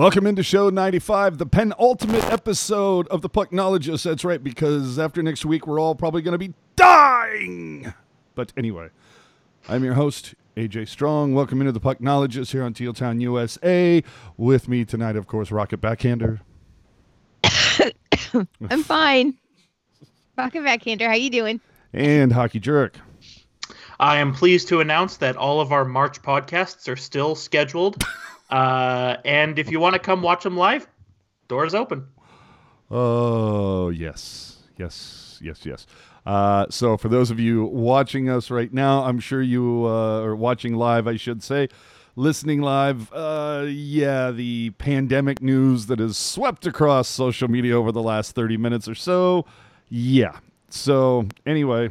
Welcome into show 95, the penultimate episode of the Pucknologist. That's right, because after next week, we're all probably going to be dying. But anyway, I'm your host, AJ Strong. Welcome into the Pucknologist here on Teal Town, USA. With me tonight, of course, Rocket Backhander. I'm fine. Rocket Backhander, how you doing? And Hockey Jerk. I am pleased to announce that all of our March podcasts are still scheduled. Uh, and if you want to come watch them live, doors open. Oh, yes. Yes, yes, yes. Uh, so, for those of you watching us right now, I'm sure you uh, are watching live, I should say, listening live. Uh, yeah, the pandemic news that has swept across social media over the last 30 minutes or so. Yeah. So, anyway,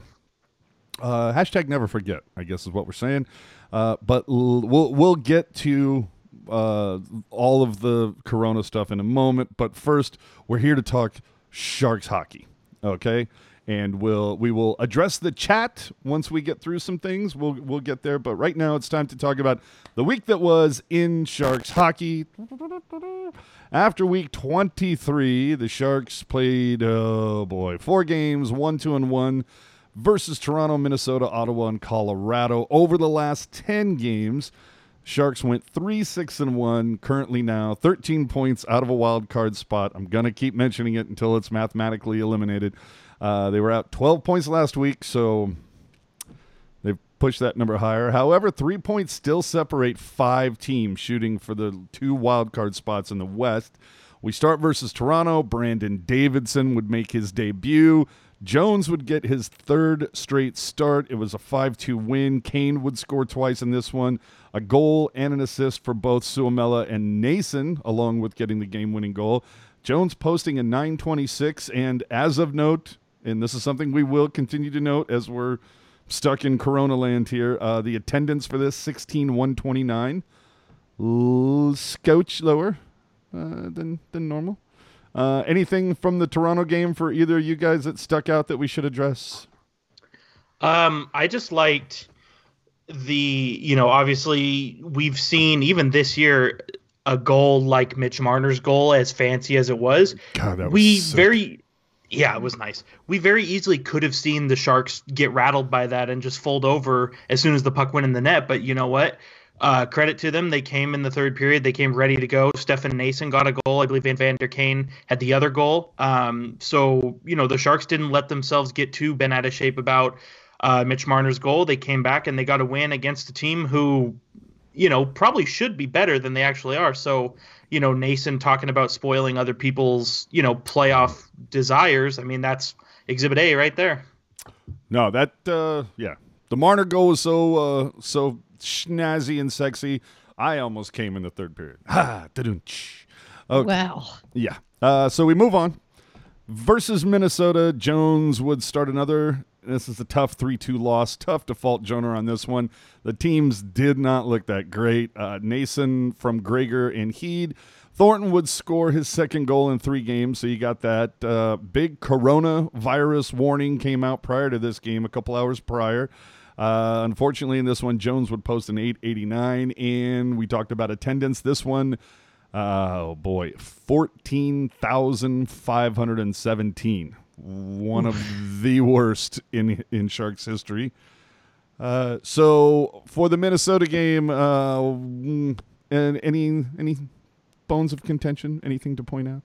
uh, hashtag never forget, I guess is what we're saying. Uh, but l- we'll, we'll get to uh, all of the Corona stuff in a moment. But first, we're here to talk Sharks hockey. Okay. And we'll we will address the chat once we get through some things. We'll we'll get there. But right now it's time to talk about the week that was in Sharks hockey. After week 23, the Sharks played oh boy, four games, one, two, and one versus Toronto, Minnesota, Ottawa, and Colorado. Over the last 10 games, Sharks went 3 6 and 1, currently now 13 points out of a wild card spot. I'm to keep mentioning it until it's mathematically eliminated. Uh, they were out 12 points last week, so they've pushed that number higher. However, three points still separate five teams shooting for the two wild card spots in the West. We start versus Toronto. Brandon Davidson would make his debut. Jones would get his third straight start. It was a 5 2 win. Kane would score twice in this one, a goal and an assist for both Suomela and Noesen, along with getting the game winning goal. Jones posting a 926, and as of note, and this is something we will continue to note as we're stuck in Corona land here, uh, the attendance for this 16 129, L- scotch lower uh, than, than normal. Uh, anything from the Toronto game for either of you guys that stuck out that we should address? Um, I just liked the, you know, obviously we've seen even this year a goal like Mitch Marner's goal, as fancy as it was. God, that was we sick. very, yeah, it was nice. We very easily could have seen the Sharks get rattled by that and just fold over as soon as the puck went in the net. But you know what? Uh, credit to them. They came in the third period. They came ready to go. Stefan Noesen got a goal. I believe Van Vander Kane had the other goal. Um, so, you know, the Sharks didn't let themselves get too bent out of shape about uh, Mitch Marner's goal. They came back and they got a win against a team who, you know, probably should be better than they actually are. So, you know, Noesen talking about spoiling other people's, you know, playoff desires. I mean, that's exhibit A right there. No, that uh, yeah, the Marner goal was so uh, so snazzy and sexy. I almost came in the third period. Ha. Okay. Wow. Yeah. Uh, so we move on. Versus Minnesota, Jones would start another. This is a tough 3 2 loss. Tough to fault Jonah on this one. The teams did not look that great. Uh, Noesen from Gregor and Heed. Thornton would score his second goal in three games, so you got that. Uh, big coronavirus warning came out prior to this game, a couple hours prior. Uh, unfortunately, in this one, Jones would post an 889, and we talked about attendance. This one, oh boy, 14,517. One of the worst in in Sharks history. Uh, so for the Minnesota game, uh, mm, and any any bones of contention? Anything to point out?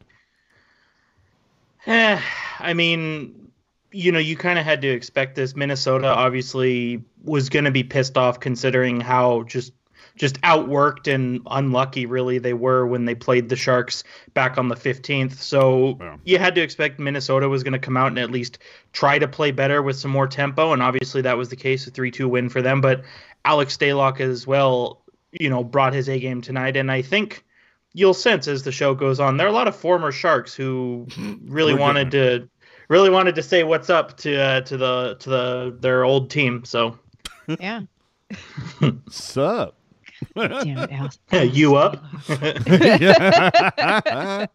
Eh, I mean, you know, you kind of had to expect this. Minnesota obviously was going to be pissed off considering how just just outworked and unlucky really they were when they played the Sharks back on the 15th. So Yeah. you had to expect Minnesota was going to come out and at least try to play better with some more tempo and obviously that was the case a 3-2 win for them, but Alex Stalock as well, you know, brought his A game tonight and I think you'll sense as the show goes on there are a lot of former Sharks who really wanted to really wanted to say what's up to uh, to the to the their old team. So Yeah. Sup? Damn it, Al. you up? yeah,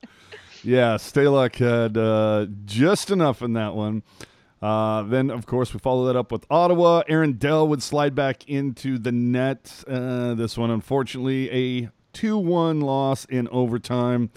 yeah. Stalock had uh, just enough in that one. Uh, then, of course, we follow that up with Ottawa. Aaron Dell would slide back into the net. Uh, this one, unfortunately, a 2 1 loss in overtime.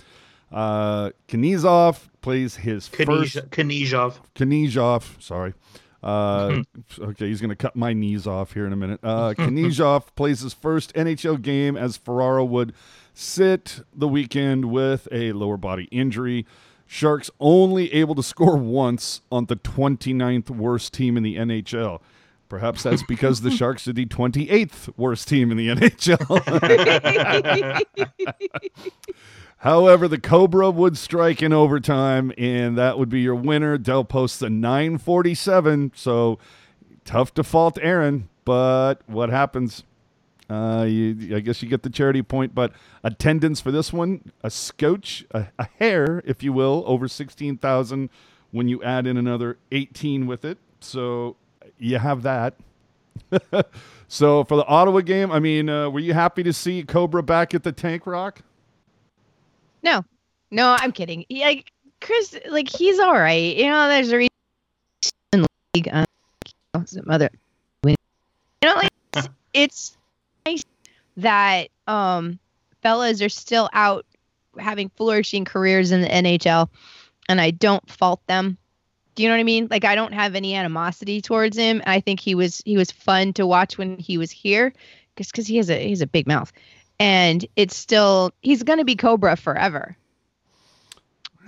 Uh, Knyzhov plays his first. Knyzhov. Knyzhov, sorry. Uh, okay, he's going to cut my knees off here in a minute. Uh, Knyzhov plays his first NHL game as Ferraro would sit the weekend with a lower body injury. Sharks only able to score once on the 29th worst team in the NHL. Perhaps that's because the Sharks are the 28th worst team in the NHL. However, the Cobra would strike in overtime, and that would be your winner. Dell posts a 947, so tough to fault Aaron, but what happens? Uh, you, I guess you get the charity point, but attendance for this one, a scotch, a, a hair, if you will, over 16,000 when you add in another 18 with it. So you have that. so for the Ottawa game, I mean, uh, were you happy to see Cobra back at the Tank Rock? No, no, I'm kidding. He, like Chris, like he's all right. You know, there's a reason league. Um, some other, you know, like it's, it's nice that um fellas are still out having flourishing careers in the NHL, and I don't fault them. Do you know what I mean? Like I don't have any animosity towards him. I think he was he was fun to watch when he was here, just because he has a he's a big mouth, and it's still he's going to be Cobra forever.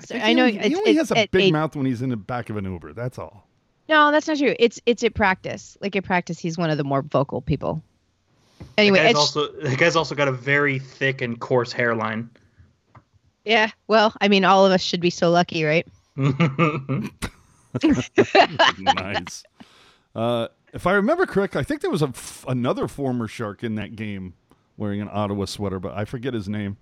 So I, know he, he it's, only it's has a at big eight- mouth when he's in the back of an Uber. That's all. No, that's not true. It's it's at practice. Like at practice, he's one of the more vocal people. Anyway, the guy's it's, also the guy's also got a very thick and coarse hairline. yeah. Well, I mean, all of us should be so lucky, right? nice. Uh, if I remember correct, I think there was a f- another former Shark in that game wearing an Ottawa sweater, but I forget his name.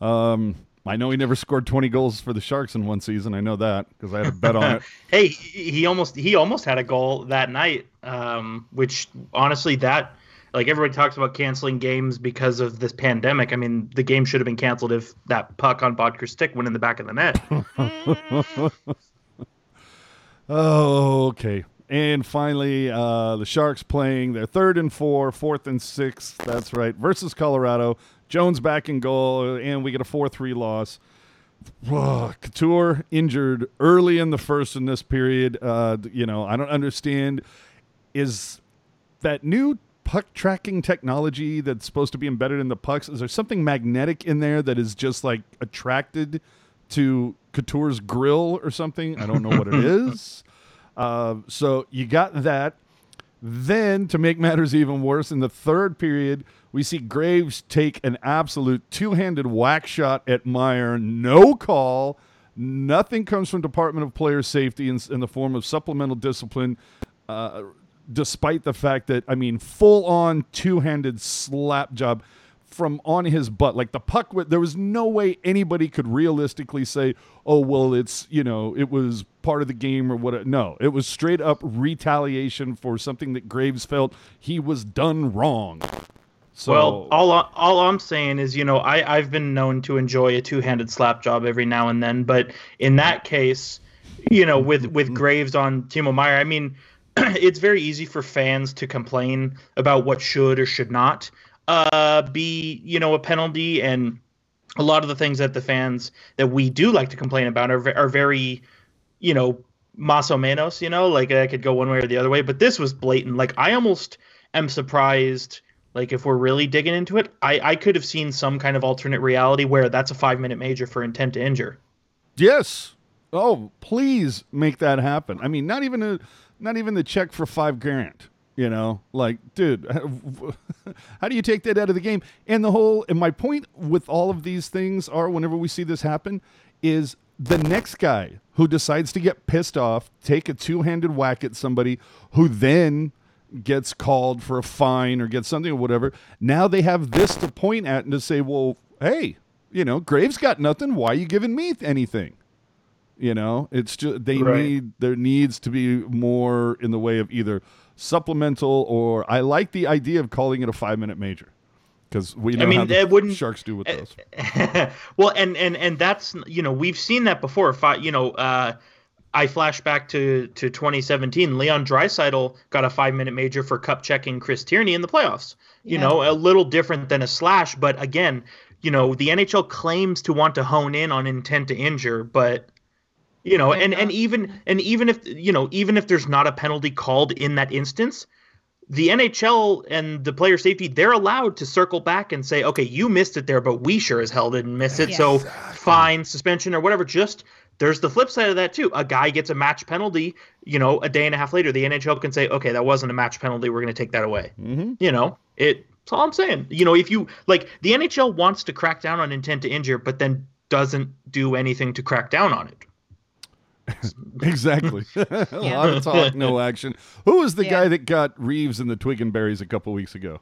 Um, I know he never scored 20 goals for the Sharks in one season. I know that because I had a bet on it. hey, he he almost he almost had a goal that night. Um, which honestly, that like everybody talks about canceling games because of this pandemic. I mean, the game should have been canceled if that puck on Boedker's stick went in the back of the net. Oh, okay. And finally, uh, the Sharks playing their third and four, fourth and six. That's right, versus Colorado. Jones back in goal, and we get a four-three loss. Ugh, Couture injured early in the first in this period. Uh, you know, I don't understand. Is that new puck tracking technology that's supposed to be embedded in the pucks? Is there something magnetic in there that is just like attracted to Couture's grill or something? I don't know what it is. Uh, so you got that. Then, to make matters even worse, in the third period, we see Graves take an absolute two handed whack shot at Meier. No call. Nothing comes from Department of Player Safety in, in the form of supplemental discipline, uh, despite the fact that, I mean, full on two handed slap job from on his butt. Like the puck, there was no way anybody could realistically say, oh, well, it's, you know, it was part of the game or what. No, it was straight up retaliation for something that Graves felt he was done wrong. So, well, all all I'm saying is, you know, I I've been known to enjoy a two-handed slap job every now and then, but in that case, you know, with with Graves on Timo Meier, I mean, it's very easy for fans to complain about what should or should not uh, be, you know, a penalty, and a lot of the things that the fans that we do like to complain about are are very, you know, más o menos, you know, like I could go one way or the other way, but this was blatant. Like I almost am surprised. Like if we're really digging into it, I, I could have seen some kind of alternate reality where that's a five minute major for intent to injure. yes. Oh, please make that happen. I mean, not even a, not even the check for five grand. You know, like, dude, how do you take that out of the game? And the whole, and my point with all of these things are, whenever we see this happen, is the next guy who decides to get pissed off, take a two-handed whack at somebody, who then gets called for a fine or gets something or whatever. Now they have this to point at and to say, well, hey, you know, Graves got nothing. Why are you giving me anything? You know, it's just they Right. need there needs to be more in the way of either supplemental or I like the idea of calling it a five minute major because we know mean, how the it wouldn't- sharks do with those. well, and and and that's you know we've seen that before. Fi- You know, uh, I flash back to to 2017. Leon Draisaitl got a five minute major for cup checking Chris Tierney in the playoffs. You Yeah. know, a little different than a slash, but again, you know, the NHL claims to want to hone in on intent to injure, but you know, and and even and even if you know, even if there's not a penalty called in that instance, the NHL and the player safety, they're allowed to circle back and say, okay, you missed it there, but we sure as hell didn't miss it. So fine, suspension or whatever. Just there's the flip side of that too. A guy gets a match penalty, you know, a day and a half later, the NHL can say, okay, that wasn't a match penalty. We're going to take that away. Mm-hmm. You know, it. That's all I'm saying. You know, if you like, the NHL wants to crack down on intent to injure, but then doesn't do anything to crack down on it. Exactly. a lot of talk, no action. Who was the Yeah. guy that got Reeves in the Twig and Berries a couple weeks ago?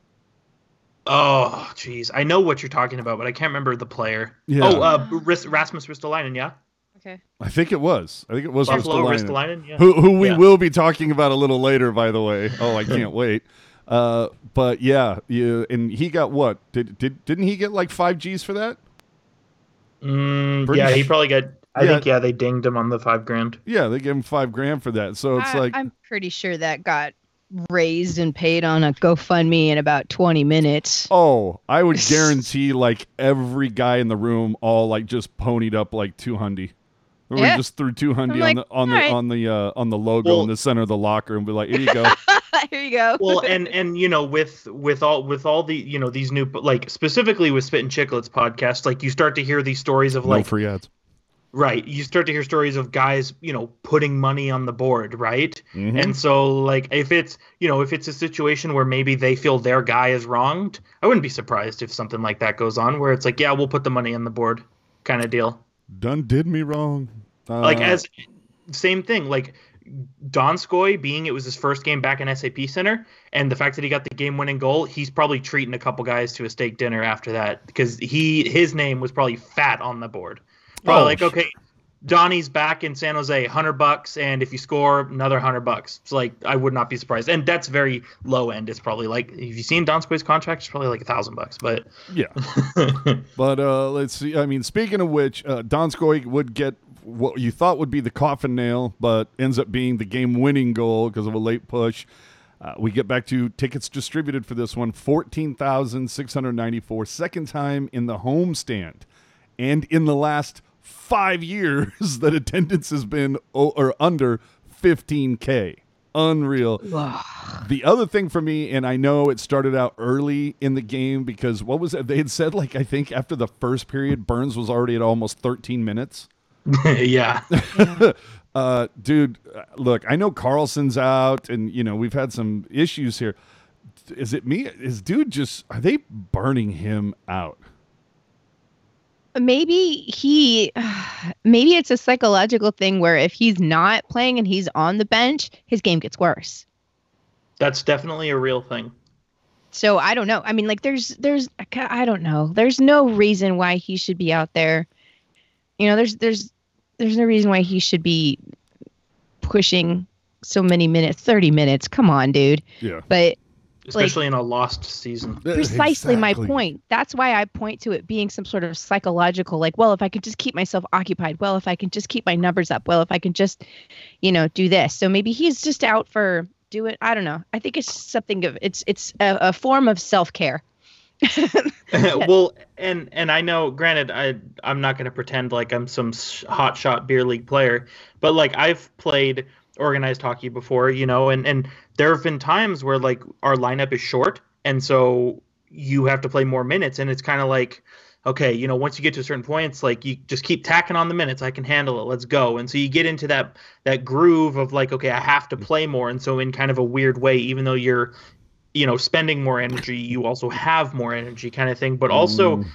Oh, jeez, I know what you're talking about, but I can't remember the player. Yeah. Oh, uh, Ris- Rasmus Ristolainen, yeah. Okay. I think it was. I think it was Buffalo Ristolainen. Ristolainen, yeah. who, who we Yeah. will be talking about a little later, by the way. Oh, I can't wait. Uh, but yeah, you and he got what? Did did didn't he get like five G's for that? Mm, yeah, he probably got. I Yeah. think yeah, they dinged him on the five grand. Yeah, they gave him five grand for that. So it's I, like, I'm pretty sure that got raised and paid on a GoFundMe in about 20 minutes. oh, I would guarantee like every guy in the room all like just ponied up like two hundred. Or we Yeah. just threw two hundred I'm on the on the alright. on the uh, on the logo Well- in the center of the locker and be like, here you go. Here you go. well and and you know with with all with all the you know these new like specifically with Spittin' Chiclets podcast like you start to hear these stories of no like free ads. Right you start to hear stories of guys you know putting money on the board right Mhm. and so like if it's you know if it's a situation where maybe they feel their guy is wronged i wouldn't be surprised if something like that goes on where it's like yeah we'll put the money on the board kind of deal Done did me wrong. Uh, like as same thing like Donskoy being it was his first game back in SAP Center and the fact that he got the game winning goal he's probably treating a couple guys to a steak dinner after that because he his name was probably fat on the board probably Oh, like okay Donnie's back in San Jose 100 bucks and if you score another 100 bucks it's like I would not be surprised and that's very low end it's probably like if you have seen Donskoy's contract it's probably like a thousand bucks but yeah. But uh, let's see. I mean, speaking of which, uh, Donskoy would get what you thought would be the coffin nail, but ends up being the game-winning goal because of a late push. Uh, we get back to tickets distributed for this one 14,694. Second time in the homestand. And in the last five years, that attendance has been o- or under 15K. Unreal. The other thing for me, and I know it started out early in the game because what was it? They had said, like, I think after the first period, Burns was already at almost 13 minutes. yeah Uh, dude, uh, look, I know Karlsson's out, and, you know, we've had some issues here. Is it me? Is dude just, are they burning him out? Maybe he maybe it's a psychological thing where if he's not playing and he's on the bench, his game gets worse. that's definitely a real thing So I don't know. I mean, like there's there's I don't know. There's no reason why he should be out there. You know, there's there's there's no reason why he should be pushing so many minutes, 30 minutes. Come on, dude. Yeah. But especially in a lost season precisely my point. That's why I point to it being some sort of psychological like, well, if I could just keep myself occupied, well, if I can just keep my numbers up, well, if I can just, you know, do this. So maybe he's just out for do it. I don't know. I think it's something of it's it's a, a form of self-care. well, and and I know, granted, I I'm not going to pretend like I'm some s- hot shot beer league player, but like I've played organized hockey before, you know, and and there have been times where like our lineup is short, and so you have to play more minutes, and it's kind of like. Okay, you know, once you get to a certain point, it's like you just keep tacking on the minutes. I can handle it. Let's go. And so you get into that that groove of like, okay, I have to play more. And so in kind of a weird way, even though you're, you know, spending more energy, you also have more energy, kind of thing. But also, Mm.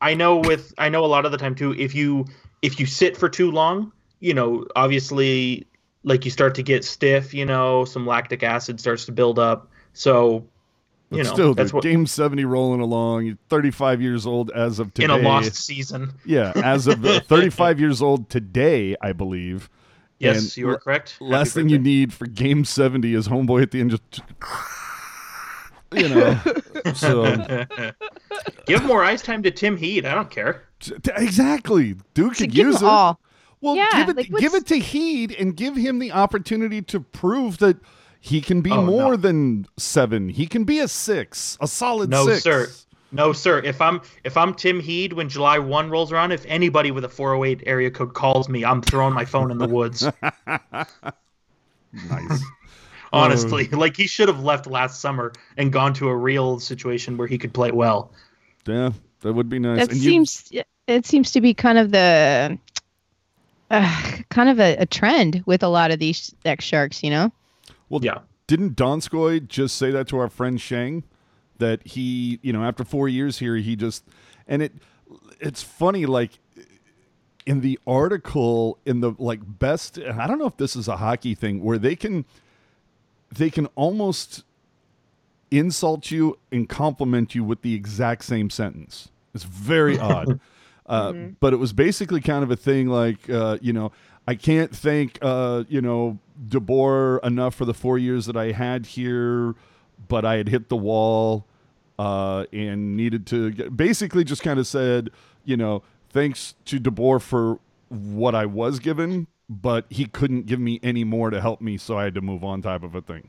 I know with I know a lot of the time too if you if you sit for too long, you know, obviously like you start to get stiff, you know, some lactic acid starts to build up. So, you But know, still, that's dude, what game 70 rolling along. You're 35 years old as of today. in a lost season. Yeah, as of uh, 35 years old today, I believe. Yes, And you are l- correct. Last Happy thing you need for game 70 is homeboy at the end just you know. so Give more ice time to Tim Heed. I don't care. t- t- exactly. Dude To could use it. all. Well, Yeah, give it like, give it to Heed and give him the opportunity to prove that he can be Oh, more no. than seven. He can be a six, a solid No, six. sir. No, sir. If I'm if I'm Tim Heed when July one rolls around, if anybody with a 408 area code calls me, I'm throwing my phone in the woods. Nice. Honestly, uh, like he should have left last summer and gone to a real situation where he could play well. yeah, that would be nice. That And you- seems it seems to be kind of the uh, kind of a, a trend with a lot of these ex sharks. You know. well, Yeah. didn't Donskoy just say that to our friend Shang? That he, you know, after four years here, he just and it it's funny, like in the article in the like best I don't know if this is a hockey thing where they can they can almost insult you and compliment you with the exact same sentence. It's very odd. Uh, But it was basically kind of a thing like, uh, you know, I can't thank, uh, you know, DeBoer enough for the four years that I had here, but I had hit the wall uh, and needed to get, basically just kind of said, you know, thanks to DeBoer for what I was given, but he couldn't give me any more to help me, so I had to move on type of a thing,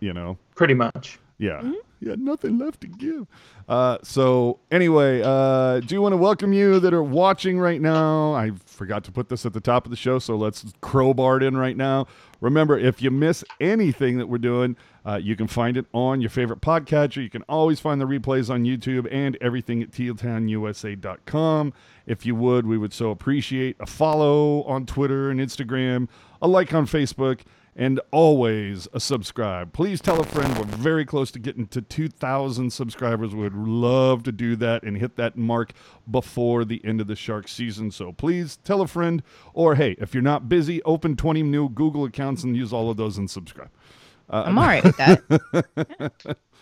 you know? Pretty much. Yeah. He had nothing left to give. Uh, so anyway, uh, do want to welcome you that are watching right now. I forgot to put this at the top of the show, so let's crowbar it in right now. Remember, if you miss anything that we're doing, uh, you can find it on your favorite podcatcher. You can always find the replays on YouTube and everything at tealtownusa.com. If you would, we would so appreciate a follow on Twitter and Instagram, a like on Facebook, and always a subscribe. Please tell a friend. We're very close to getting to 2,000 subscribers. We would love to do that and hit that mark before the end of the shark season. So please tell a friend, or hey, if you're not busy, open 20 new Google accounts and use all of those and subscribe. I'm all right with that.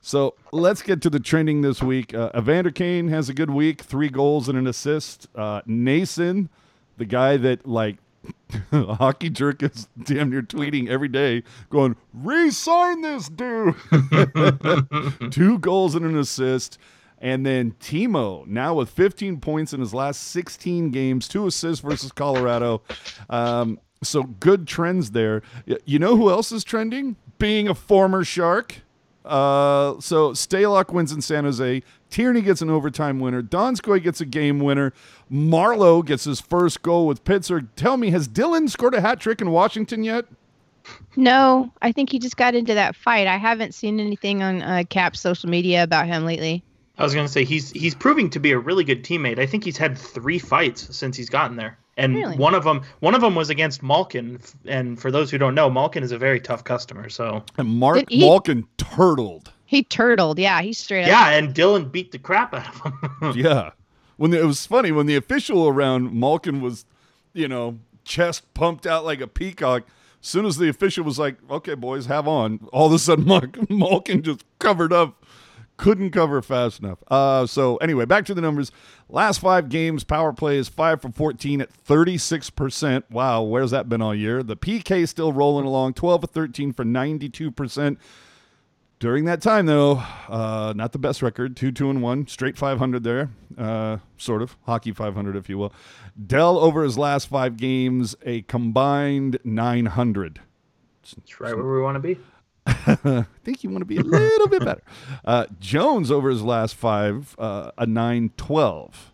So let's get to the trending this week. Uh, Evander Kane has a good week, three goals and an assist. Uh, Noesen, the guy that like hockey jerk is damn near tweeting every day, going re-sign this dude. Two goals and an assist. And then Timo, now with 15 points in his last 16 games, two assists versus Colorado. Um, so good trends there. You know who else is trending? Being a former Shark. Uh, so Stalock wins in San Jose. Tierney gets an overtime winner. Donskoy gets a game winner. Marleau gets his first goal with Pittsburgh. Tell me, has Dillon scored a hat trick in Washington yet? No, I think he just got into that fight. I haven't seen anything on uh, Cap's social media about him lately. I was gonna say he's he's proving to be a really good teammate. I think he's had three fights since he's gotten there, and Really? one of them one of them was against Malkin. And for those who don't know, Malkin is a very tough customer. So And Mark he- Malkin turtled. He turtled. Yeah, he straight up. yeah, and Dillon beat the crap out of him. Yeah. When the, it was funny when the official around Malkin was, you know, chest pumped out like a peacock. As soon as the official was like, "Okay, boys, have on," all of a sudden Mark, Malkin just covered up, couldn't cover fast enough. Uh, so anyway, back to the numbers. Last five games, power play is five for fourteen at thirty six percent. Wow, where's that been all year? The PK still rolling along, twelve of thirteen for ninety two percent. During that time, though, uh, not the best record. Two, two, and one, straight 500 there, uh, sort of hockey 500, if you will. Dell over his last five games, a combined 900. That's right where we want to be. I think you want to be a little bit better. Uh, Jones over his last five, uh, a 912.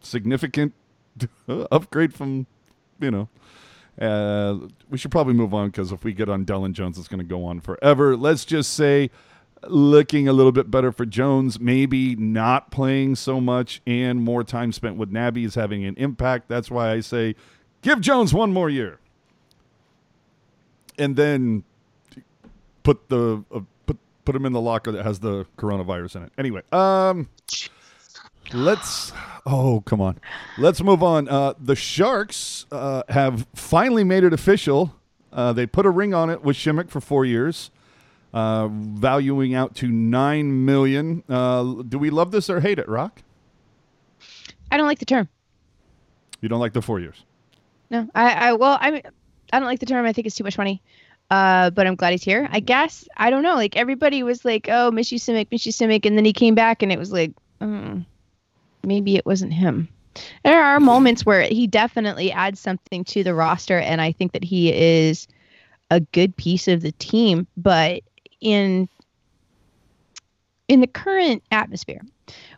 Significant upgrade from, you know. Uh, we should probably move on because if we get on Dell and Jones, it's going to go on forever. Let's just say looking a little bit better for Jones, maybe not playing so much and more time spent with Nabby is having an impact. That's why I say give Jones one more year. And then put the uh, put put him in the locker that has the coronavirus in it. Anyway, um let's oh come on let's move on uh the sharks uh have finally made it official uh they put a ring on it with Simek for four years uh valuing out to nine million uh do we love this or hate it rock I don't like the term. you don't like the four years No, I, I well, I mean, I don't like the term. I think it's too much money. Uh, but I'm glad he's here. I guess I don't know. Like everybody was like, "Oh, miss you, Simek, miss you, Simek," and then he came back, and it was like, mm, maybe it wasn't him. There are moments where he definitely adds something to the roster, and I think that he is a good piece of the team. But in in the current atmosphere,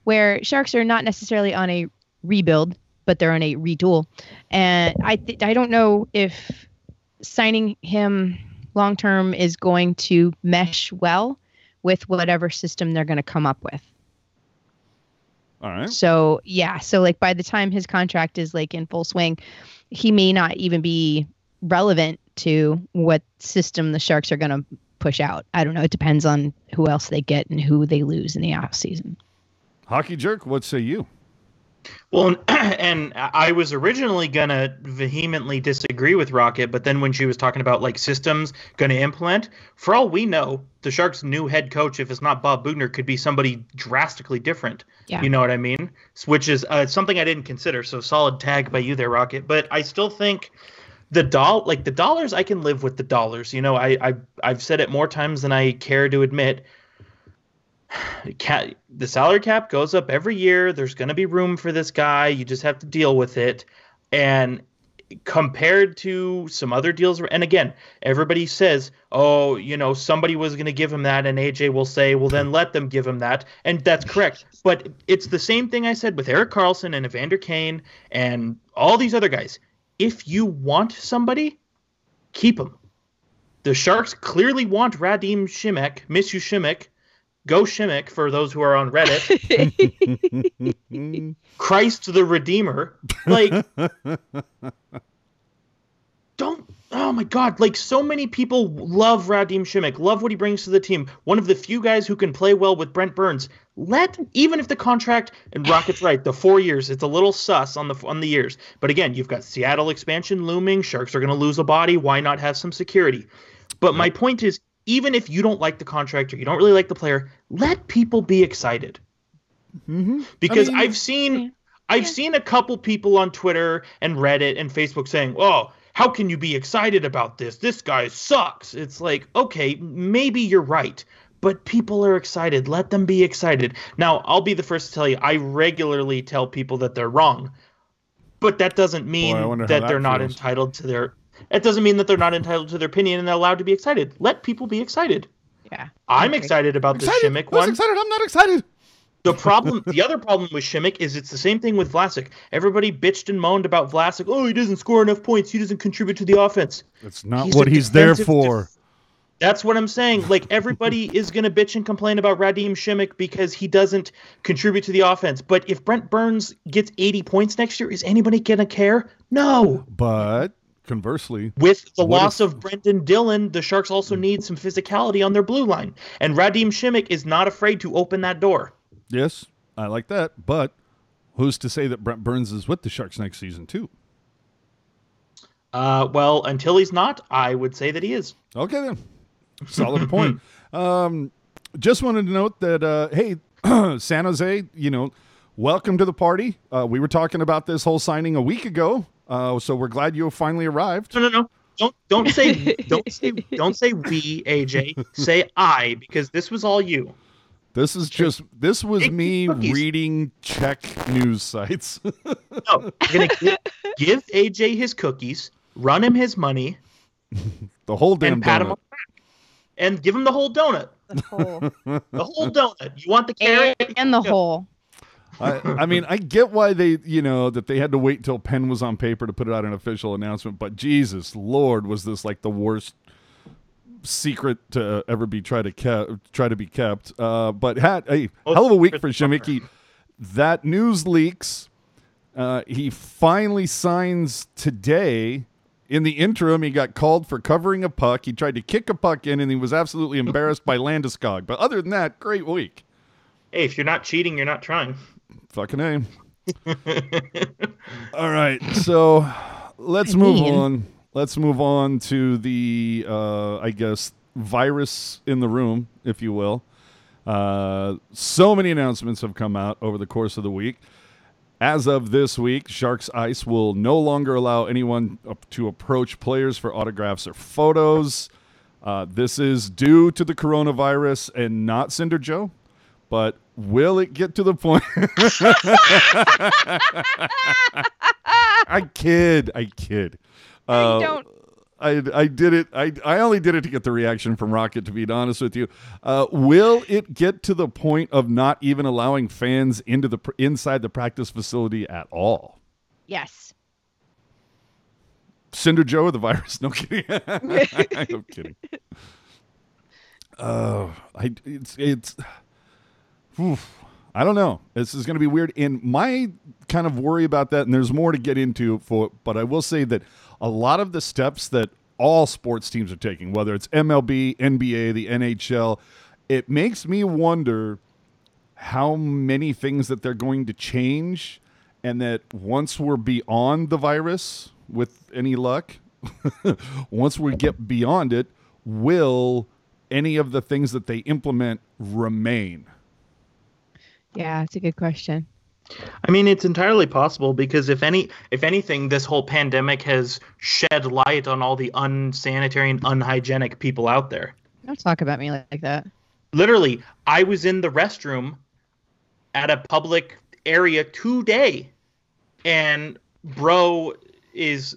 where Sharks are not necessarily on a rebuild, but they're on a retool, and I th- I don't know if signing him long term is going to mesh well with whatever system they're going to come up with. All right. So yeah, so like by the time his contract is like in full swing, he may not even be relevant to what system the Sharks are going to push out. I don't know. It depends on who else they get and who they lose in the off season. Hockey jerk, what say you? Well, and I was originally gonna vehemently disagree with Rocket, but then when she was talking about like systems gonna implement, for all we know, the Sharks' new head coach, if it's not Bob Boughner, could be somebody drastically different. Yeah. You know what I mean? Which is uh, something I didn't consider. So solid tag by you there, Rocket. But I still think the doll, like the dollars, I can live with the dollars. You know, I, I I've said it more times than I care to admit the salary cap goes up every year. There's going to be room for this guy. You just have to deal with it. And compared to some other deals, and again, everybody says, oh, you know, somebody was going to give him that. And AJ will say, well, then let them give him that. And that's correct. But it's the same thing I said with Erik Karlsson and Evander Kane and all these other guys. If you want somebody, keep them. The Sharks clearly want Radim Simek, miss you Simek, Go Shimmick for those who are on Reddit. Christ the Redeemer. Like, don't. Oh my God! Like so many people love Radim Simek, love what he brings to the team. One of the few guys who can play well with Brent Burns. Let even if the contract and Rocket's right, the four years, it's a little sus on the on the years. But again, you've got Seattle expansion looming. Sharks are going to lose a body. Why not have some security? But my point is, even if you don't like the contract or you don't really like the player, let people be excited. Mm-hmm. Because I mean, I've seen yeah. I've Yeah. seen a couple people on Twitter and Reddit and Facebook saying, "Oh, how can you be excited about this? This guy sucks." It's like, "Okay, maybe you're right." But people are excited. Let them be excited. Now, I'll be the first to tell you, I regularly tell people that they're wrong. But that doesn't mean how that, that they're not entitled to their it doesn't mean that they're not entitled to their opinion and they're allowed to be excited. Let people be excited. Yeah. I'm agree. excited about the excited? Simek Who's one. excited? I'm not excited. The problem, the other problem with Simek is it's the same thing with Vlasic. Everybody bitched and moaned about Vlasic. Oh, he doesn't score enough points. He doesn't contribute to the offense. That's not He's what he's there for. def- That's what I'm saying. Like everybody is gonna bitch and complain about Radim Simek because he doesn't contribute to the offense. But if Brent Burns gets 80 points next year, is anybody gonna care? No. But conversely, With the loss if- of Brenden Dillon, the Sharks also need some physicality on their blue line. And Radim Simek is not afraid to open that door. yes, I like that. But who's to say that Brent Burns is with the Sharks next season too? Uh, well, until he's not, I would say that he is. Okay then, solid point. Um, just wanted to note that uh, hey, San Jose, you know, welcome to the party. Uh, we were talking about this whole signing a week ago, uh, so we're glad you finally arrived. No, no, no. Don't don't say don't say don't say we, AJ. Say I because this was all you. This is just this was me cookies. reading Czech news sites. No, you're gonna give, give AJ his cookies, run him his money, the whole damn and pat him donut. on the back, and give him the whole donut. The whole The whole donut. You want the carrot? and the Yeah. whole. I, I mean, I get why they, you know, that they had to wait till pen was on paper to put it out an official announcement. But Jesus Lord, was this like the worst secret to ever be try to kept try to be kept? Uh, but had a Most hell of a week for are. Shimmicky. That news leaks. Uh, he finally signs today. In the interim, he got called for covering a puck. He tried to kick a puck in, and he was absolutely embarrassed by Landeskog. But other than that, great week. Hey, if you're not cheating, you're not trying. Fucking A. All right, so let's I move mean- on. Let's move on to the, uh, I guess, virus in the room, if you will. Uh, so many announcements have come out over the course of the week. As of this week, Sharks Ice will no longer allow anyone to approach players for autographs or photos. Uh, this is due to the coronavirus and not Cinder Joe. But will it get to the point? I kid. I kid. I Uh, don't. I, I did it. I, I only did it to get the reaction from Rocket, to be honest with you. Uh, will it get to the point of not even allowing fans into the inside the practice facility at all? Yes. Cinder Joe or the virus? No kidding. I'm kidding. Oh, I it's it's. Oof. I don't know. This is going to be weird. And my kind of worry about that, and there's more to get into for, but I will say that a lot of the steps that all sports teams are taking, whether it's MLB, NBA, the NHL, it makes me wonder how many things that they're going to change, and that once we're beyond the virus, with any luck, once we get beyond it, will any of the things that they implement remain? Yeah, it's a good question. I mean, it's entirely possible because if any, if anything, this whole pandemic has shed light on all the unsanitary and unhygienic people out there. Don't talk about me like, that. Literally, I was in the restroom at a public area today, and bro is.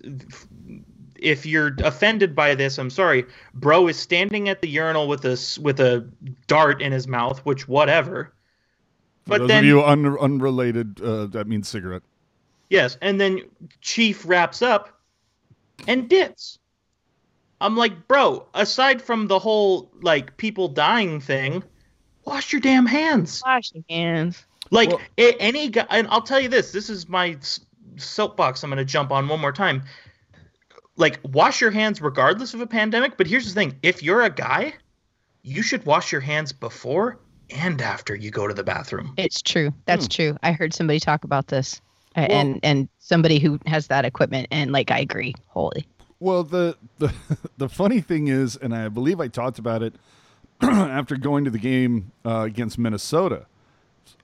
If you're offended by this, I'm sorry. Bro is standing at the urinal with a with a dart in his mouth, which whatever. For But those then of you un- unrelated, uh, that means cigarette. Yes, and then Chief wraps up and dips. I'm like, bro, aside from the whole like people dying thing, wash your damn hands. Wash your hands. Like Well- any guy, and I'll tell you this: this is my soapbox. I'm going to jump on one more time. Like, wash your hands regardless of a pandemic. But here's the thing: if you're a guy, you should wash your hands before and after you go to the bathroom. It's true. That's Hmm. true. I heard somebody talk about this, Well- and and somebody who has that equipment, and like I agree wholly. Well, the, the the funny thing is, and I believe I talked about it after going to the game uh, against Minnesota.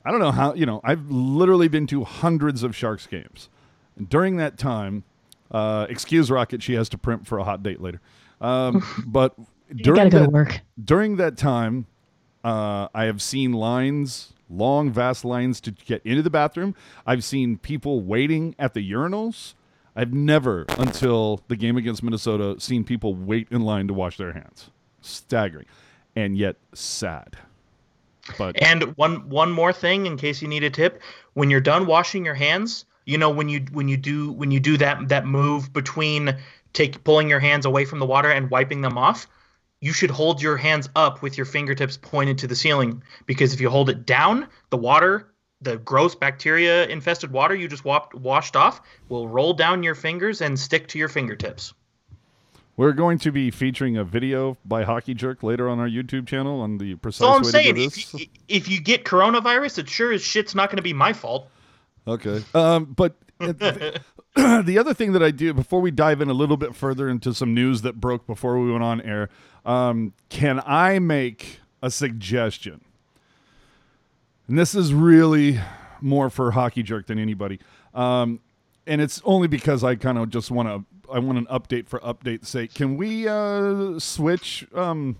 I don't know how you know. I've literally been to hundreds of Sharks games, and during that time, uh, excuse Rocket, she has to print for a hot date later. Um, but during gotta go that, to work. during that time, uh, I have seen lines, long, vast lines to get into the bathroom. I've seen people waiting at the urinals. I've never, until the game against Minnesota, seen people wait in line to wash their hands. Staggering, and yet sad. But And one one more thing, in case you need a tip, when you're done washing your hands, you know when you when you do when you do that that move between take pulling your hands away from the water and wiping them off, you should hold your hands up with your fingertips pointed to the ceiling because if you hold it down, the water, the gross bacteria infested water you just washed off will roll down your fingers and stick to your fingertips. we're going to be featuring a video by Hockey Jerk later on our YouTube channel on the precise So I'm way saying, to do if you, if you get coronavirus, it sure as shit's not going to be my fault. Okay. Um, but the other thing that I do before we dive in a little bit further into some news that broke before we went on air, um, can I make a suggestion? And this is really more for hockey jerk than anybody. Um, and it's only because I kind of just want to. I want an update for update's sake. Can we uh, switch? Um,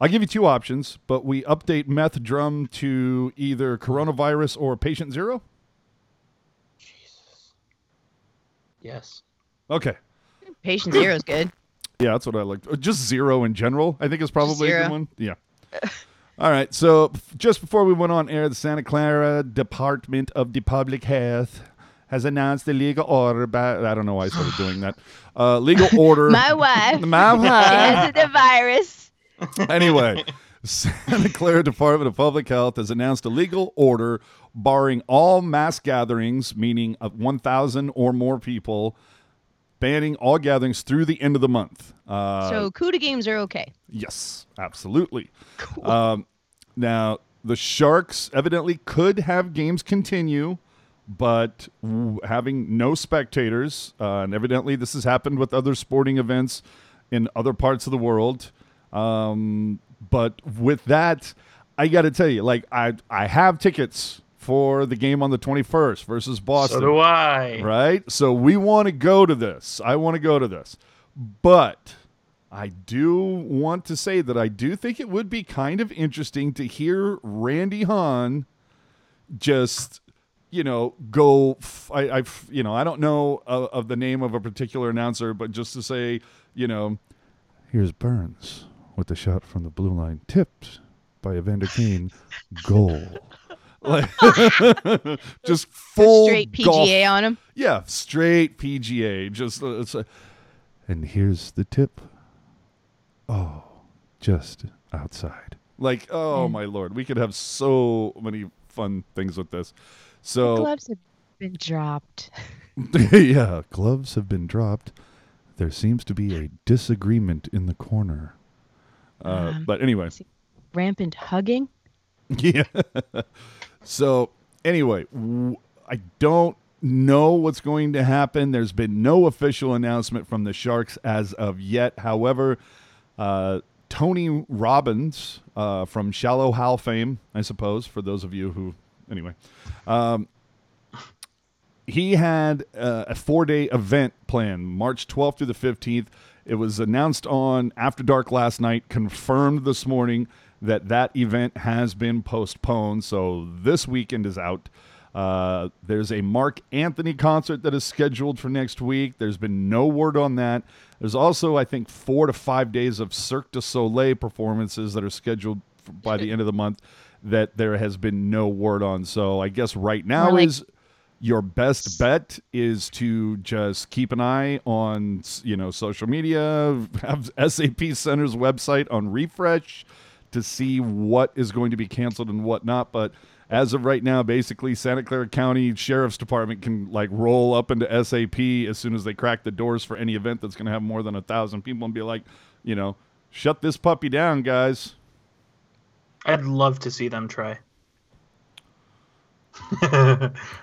I'll give you two options, but we update meth drum to either coronavirus or patient zero. Jesus. Yes. Okay. Patient zero is good. Yeah, that's what I like. Just zero in general, I think is probably a good one. Yeah. All right. So just before we went on air, the Santa Clara Department of the Public Health has announced a legal order. By, I don't know why I started doing that. Uh, legal order. My wife My wife. has the virus. anyway, Santa Clara Department of Public Health has announced a legal order barring all mass gatherings, meaning of 1,000 or more people, banning all gatherings through the end of the month. Uh, so CUDA games are okay. Yes, absolutely. Um, now, the Sharks evidently could have games continue, but w- having no spectators, uh, and evidently this has happened with other sporting events in other parts of the world. Um, but with that, I got to tell you, like I I have tickets for the game on the 21st versus Boston So do I. right? So we want to go to this. I want to go to this. But I do want to say that I do think it would be kind of interesting to hear Randy Hahn just, you know, go. F- I, I, you know, I don't know of, of the name of a particular announcer, but just to say, you know, here's Burns with the shot from the blue line, tipped by Evander Kane, goal. Like, just full Straight golf- PGA on him. yeah, straight PGA. Just uh, it's a, and here's the tip. Oh, just outside. Like, oh Mm. my lord, we could have so many fun things with this. So Gloves have been dropped. yeah, gloves have been dropped. There seems to be a disagreement in the corner. Uh, Um, but anyway, Rampant hugging. Yeah. So anyway, I don't know what's going to happen. There's been no official announcement from the Sharks as of yet. However, uh, Tony Robbins uh, from Shallow Hal fame, I suppose, for those of you who, anyway, um, he had uh, a four day event planned March 12th through the 15th. It was announced on After Dark last night, confirmed this morning that that event has been postponed. So this weekend is out. Uh, there's a Marc Anthony concert that is scheduled for next week. There's been no word on that. There's also, I think, four to five days of Cirque du Soleil performances that are scheduled by the end of the month that there has been no word on. So I guess right now like- is your best bet is to just keep an eye on you know social media have sap center's website on refresh to see what is going to be canceled and what not but as of right now basically santa clara county sheriff's department can like roll up into sap as soon as they crack the doors for any event that's going to have more than a thousand people and be like you know shut this puppy down guys I'd love to see them try. like,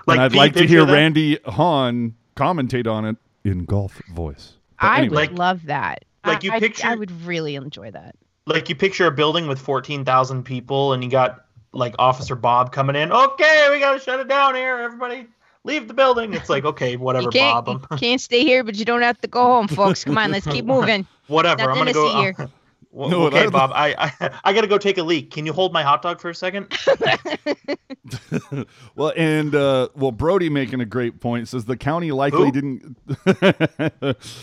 and i'd like to hear them? randy hahn commentate on it in golf voice But I anyway. would Like- love that. like you I, picture- I would really enjoy that. Like you picture a building with fourteen thousand people, and you got like Officer Bob coming in. Okay, we gotta shut it down here. Everybody, leave the building. It's like okay, whatever, Bob. you can't stay here, but you don't have to go home, folks. Come on, let's keep moving. whatever. I'm gonna to go. see here. well, No, okay, Bob. I, I I gotta go take a leak. Can you hold my hot dog for a second? well, and uh, well, Brody making a great point says the county likely Who? didn't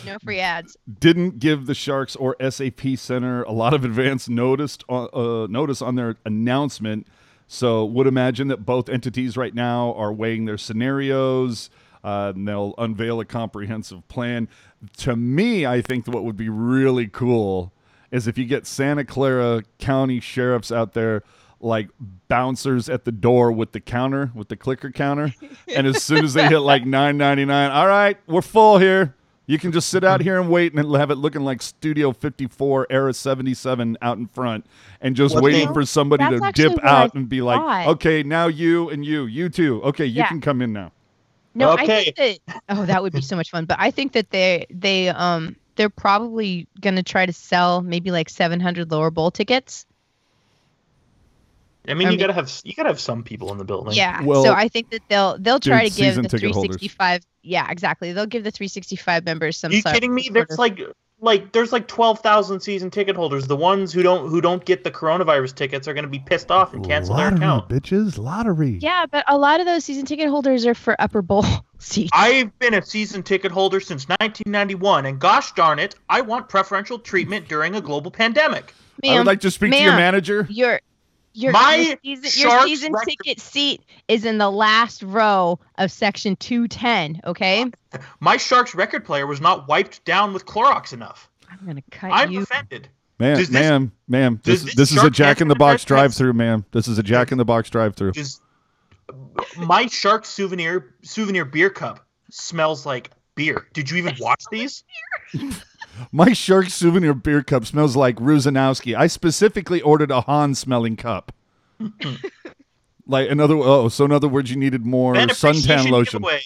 No free ads. didn't give the Sharks or SAP Center a lot of advance notice on, uh, notice on their announcement. So would imagine that both entities right now are weighing their scenarios. Uh, and they'll unveil a comprehensive plan. To me, I think what would be really cool is if you get Santa Clara County sheriffs out there like bouncers at the door with the counter with the clicker counter and as soon as they hit like 9.99 all right we're full here you can just sit out here and wait and have it looking like studio 54 era 77 out in front and just What waiting the- for somebody to dip out and be like thought. okay now you and you you too okay you Yeah. can come in now No, I Okay. think that oh, that would be so much fun. But I think that they they um they're probably gonna try to sell maybe like 700 lower bowl tickets. I mean, I you mean- gotta have you gotta have some people in the building. Yeah. Well, so I think that they'll they'll try dude, to give the ticket holders. 365. Yeah, exactly. They'll give the 365 members some. Are you kidding me? sort There's like like there's like twelve thousand season ticket holders. The ones who don't who don't get the coronavirus tickets are gonna be pissed off and cancel their account. bitches lottery Yeah, but a lot of those season ticket holders are for upper bowl seats. I've been a season ticket holder since 1991, and gosh darn it, I want preferential treatment during a global pandemic. i would like to speak to your ma'am, manager Your your, My your season, your season record- ticket seat is in the last row of section 210. Okay, My Sharks record player was not wiped down with Clorox enough. I'm gonna cut you. I'm you. offended. ma'am Does this- ma'am ma'am this, this this is a Jack in the Box drive through ma'am this is a jack in the box drive through my Shark souvenir souvenir beer cup smells like beer. Did you even watch these? My Shark souvenir beer cup smells like Rusanowsky. I specifically ordered a Hahn smelling cup. like another oh, so in other words, you needed more Fan suntan lotion. giveaway.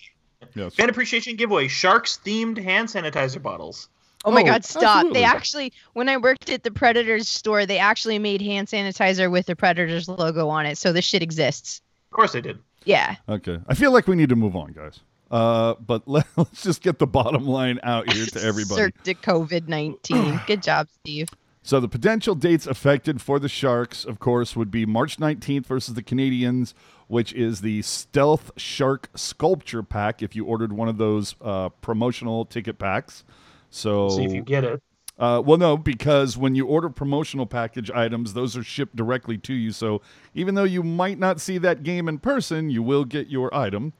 Yes. Fan appreciation giveaway. Sharks themed hand sanitizer bottles. Oh my Oh, God! Stop! absolutely. They actually, when I worked at the Predators store, they actually made hand sanitizer with the Predators logo on it. So this shit exists. Of course I did. Yeah. Okay, I feel like we need to move on, guys. Uh, but let, us just get the bottom line out here to everybody. Cirque to COVID nineteen. Good job, Steve. So the potential dates affected for the Sharks, of course, would be March 19th versus the Canadiens, which is the Stealth Shark Sculpture Pack. If you ordered one of those uh, promotional ticket packs, so See if you get it. uh, well, no, because when you order promotional package items, those are shipped directly to you. So even though you might not see that game in person, you will get your item.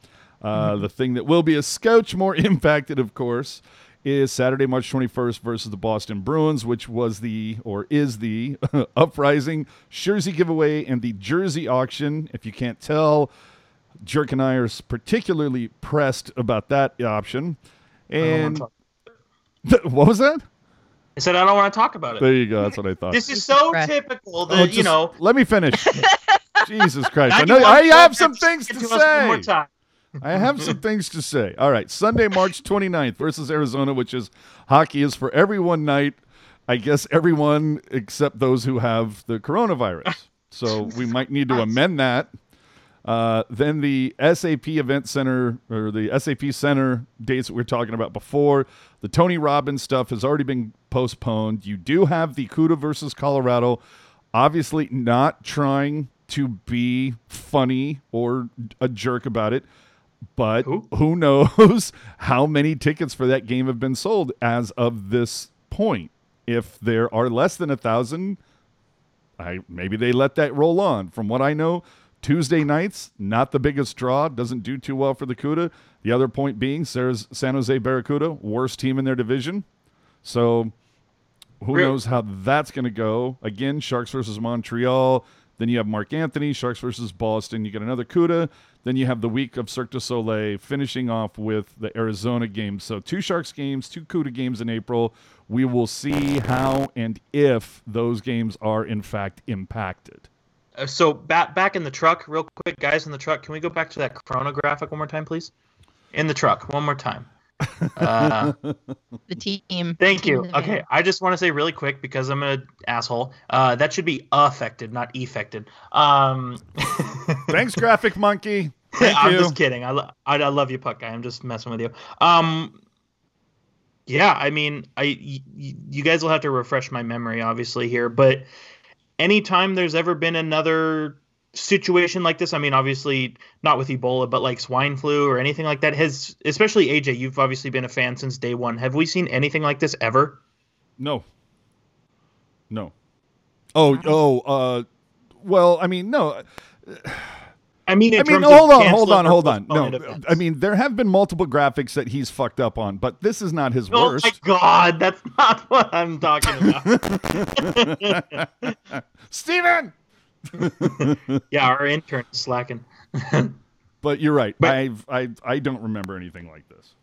Uh, The thing that will be a scotch more impacted, of course, is Saturday, March 21st versus the Boston Bruins, which was the or is the uprising jersey giveaway and the jersey auction. If you can't tell, Jerk and I are particularly pressed about that option. I don't wanna And talk- what was that? I said I don't want to talk about it. There you go. That's what I thought. This is so Right. typical that Oh, you know. Let me finish. Jesus Christ! I know I have some things said to us one more say. I have some things to say. All right, Sunday, March 29th versus Arizona, which is hockey is for everyone night. I guess everyone except those who have the coronavirus. So we might need to amend that. Uh, then the SAP Event Center or the SAP Center dates that we are talking about before. The Tony Robbins stuff has already been postponed. You do have the CUDA versus Colorado. Obviously, not trying to be funny or a jerk about it, but Who? who knows how many tickets for that game have been sold as of this point? If there are less than a thousand, I maybe they let that roll on. From what I know, Tuesday nights not the biggest draw, doesn't do too well for the CUDA. The other point being, Sarah's San Jose Barracuda, worst team in their division. So who Real- knows how that's going to go? Again, Sharks versus Montreal. Then you have Marc Anthony, Sharks versus Boston. You get another CUDA. Then you have the week of Cirque du Soleil, finishing off with the Arizona game. So two Sharks games, two CUDA games in April. We will see how and if those games are in fact impacted. Uh, so back back in the truck, real quick, guys in the truck. Can we go back to that chronographic one more time, please? In the truck, one more time. Uh, The team. thank team you. in the van. Okay, I just want to say really quick because I'm an asshole. Uh, that should be affected, not effected. Um, Thanks, Graphic Monkey. Thank I'm you. just kidding. I, lo- I, I love you, Puck guy. I'm just messing with you. Um, yeah, I mean, I y- y- you guys will have to refresh my memory, obviously here, but anytime there's ever been another situation like this, I mean, obviously not with Ebola, but like swine flu or anything like that, has especially AJ, you've obviously been a fan since day one. Have we seen anything like this ever? No. No. Oh, oh, uh, well, I mean, no. I mean, in I mean, terms of hold on, hold on, hold on. No, events. I mean, there have been multiple graphics that he's fucked up on, but this is not his Oh worst. Oh my god, that's not what I'm talking about. Steven! yeah, our intern is slacking. But you're right. But- I've, I, I don't remember anything like this.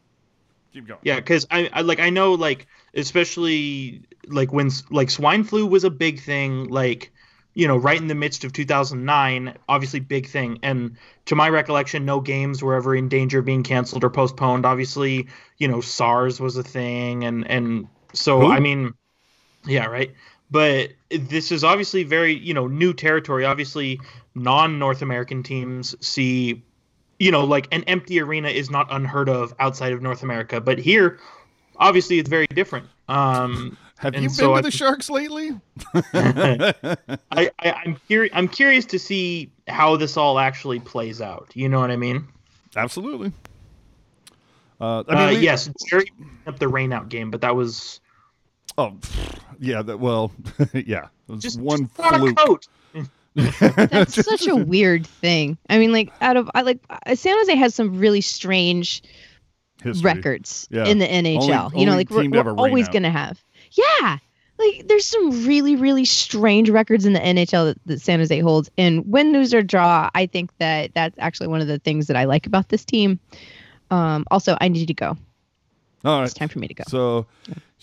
Keep going. Yeah, because I, I like I know like especially like when like swine flu was a big thing, like you know right in the midst of 2009, obviously big thing. And to my recollection, no games were ever in danger of being canceled or postponed. Obviously, you know SARS was a thing, and and so Who? I mean, yeah, right. But this is obviously very you know new territory. Obviously, non North American teams see you know, like an empty arena is not unheard of outside of North America, but here, obviously, it's very different. Um, Have you been so to I the Sharks lately? I, I I'm curious. I'm curious to see how this all actually plays out. You know what I mean? Absolutely. Uh, I uh, mean, we- yes, Jerry up the rain out game, but that was Oh, yeah. That well, yeah. It was just one just put a fluke. coat. That's such a weird thing. I mean, like out of I like uh, San Jose has some really strange History. records Yeah. in the NHL. Only- you know, like we're, team to have we're always out. gonna have. Yeah, like there's some really really strange records in the NHL that, that San Jose holds. And win, lose or draw, I think that that's actually one of the things that I like about this team. Um, also, I need to go. All It's time for me to go. So,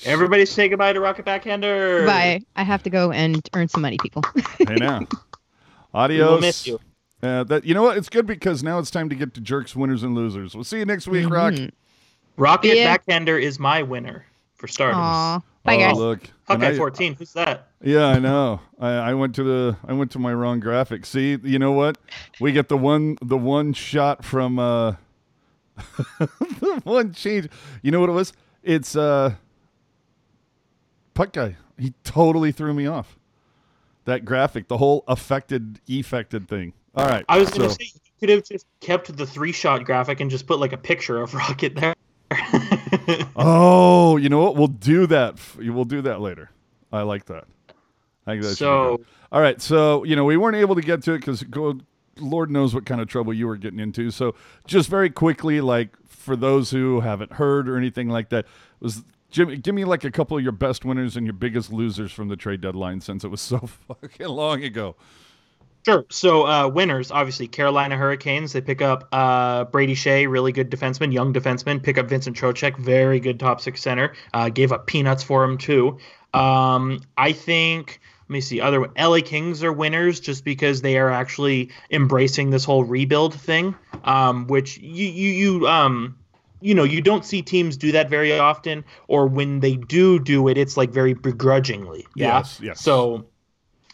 Everybody say goodbye to Rocket Backhander. Bye. I have to go and earn some money, people. hey now. We Adios. will miss you. Uh, that you know what? It's good because now it's time to get to jerks, winners, and losers. We'll see you next week, Rock. Mhm. Rocket Yeah. Backhander is my winner for starters. Aw. Bye, oh, guys. Look. And Okay, I- 14. Who's that? Yeah, I know. I, I went to the I went to my wrong graphic. See, you know what? We get the one the one shot from uh the one change. You know what it was? It's uh puck guy. He totally threw me off. That graphic, the whole affected effected thing. All right. I was going to so- say you could have just kept the three shot graphic and just put like a picture of Rocket there. Oh, you know what? We'll do that. We'll do that later. I like that. I think that so all right. So you know we weren't able to get to it because Lord knows what kind of trouble you were getting into. So just very quickly, like for those who haven't heard or anything like that, was Jimmy? Give me like a couple of your best winners and your biggest losers from the trade deadline since it was so fucking long ago. Sure. So uh, winners, obviously, Carolina Hurricanes. They pick up uh, Brady Skjei, really good defenseman, young defenseman. Pick up Vincent Trocheck, very good top six center. Uh, gave up peanuts for him too. Um, I think. Let me see. Other LA Kings are winners just because they are actually embracing this whole rebuild thing, um, which you you you um you know you don't see teams do that very often, or when they do do it, it's like very begrudgingly. Yeah. Yes, yes. So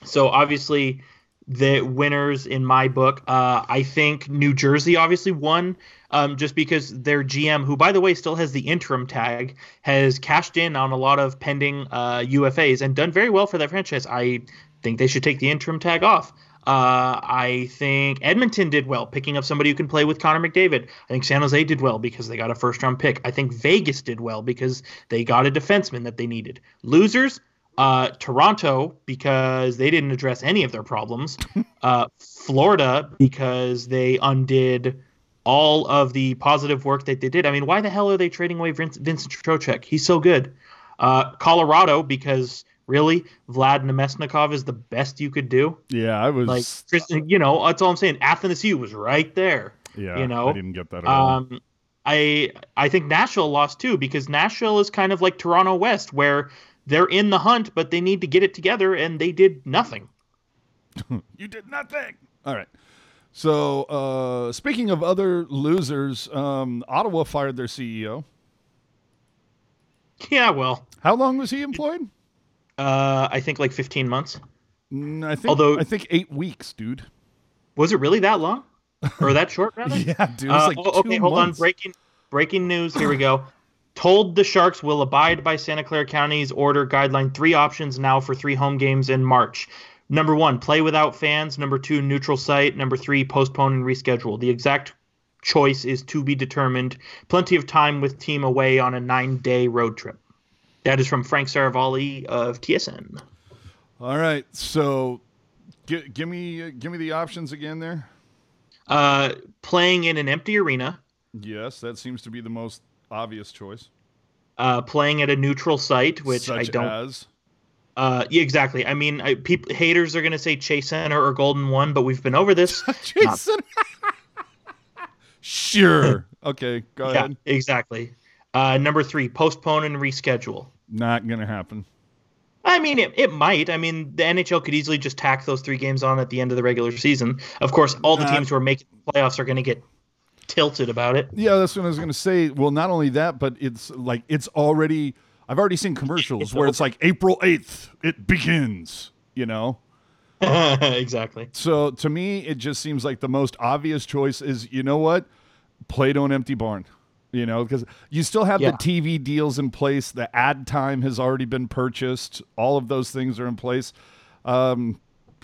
so obviously the winners in my book. Uh, I think New Jersey obviously won um, just because their GM, who by the way still has the interim tag, has cashed in on a lot of pending uh, UFAs and done very well for that franchise. I think they should take the interim tag off. Uh, I think Edmonton did well, picking up somebody who can play with Connor McDavid. I think San Jose did well because they got a first round pick. I think Vegas did well because they got a defenseman that they needed. Losers, uh, Toronto because they didn't address any of their problems. Uh, Florida because they undid all of the positive work that they did. I mean, why the hell are they trading away Vince, Vincent Trocheck? He's so good. Uh, Colorado because really Vlad Namestnikov is the best you could do. Yeah, I was. Like, you know, that's all I'm saying. Athanasiu was right there. yeah, you know, I didn't get that. Um, I I think Nashville lost too because Nashville is kind of like Toronto West, where they're in the hunt, but they need to get it together, and they did nothing. You did nothing. All right. So, uh, speaking of other losers, um, Ottawa fired their CEO. Yeah, well, How long was he employed? uh, I think like 15 months. Mm, I think. Although- I think eight weeks, dude. Was it really that long, or that short rather? Yeah, dude. It's Uh, like oh, okay, two hold on. Breaking breaking news. Here we go. Told the Sharks will abide by Santa Clara County's order guideline. Three options now for three home games in March. Number one, play without fans. Number two, neutral site. Number three, postpone and reschedule. The exact choice is to be determined. Plenty of time with team away on a nine-day road trip. That is from Frank Seravalli of TSN. All right. So, gi- give me uh, give me the options again there. Uh, playing in an empty arena. Yes, that seems to be the most obvious choice. Uh, playing at a neutral site, which Such I don't as Uh, yeah, exactly. I mean, I, people haters are gonna say Chase Center or Golden One, but we've been over this. Jason. sure. Okay, go yeah, ahead. exactly. Uh, number three, postpone and reschedule. Not gonna happen. I mean, it, it might. I mean, the NHL could easily just tack those three games on at the end of the regular season. Of course, all the teams who are making the playoffs are going to get tilted about it. Yeah, that's what I was going to say. Well, not only that, but it's like it's already. I've already seen commercials It's where it's like April eighth, it begins. You know, exactly. so to me, it just seems like the most obvious choice is you know what, play to an empty barn. You know, because you still have Yeah. the TV deals in place. The ad time has already been purchased. All of those things are in place. Um,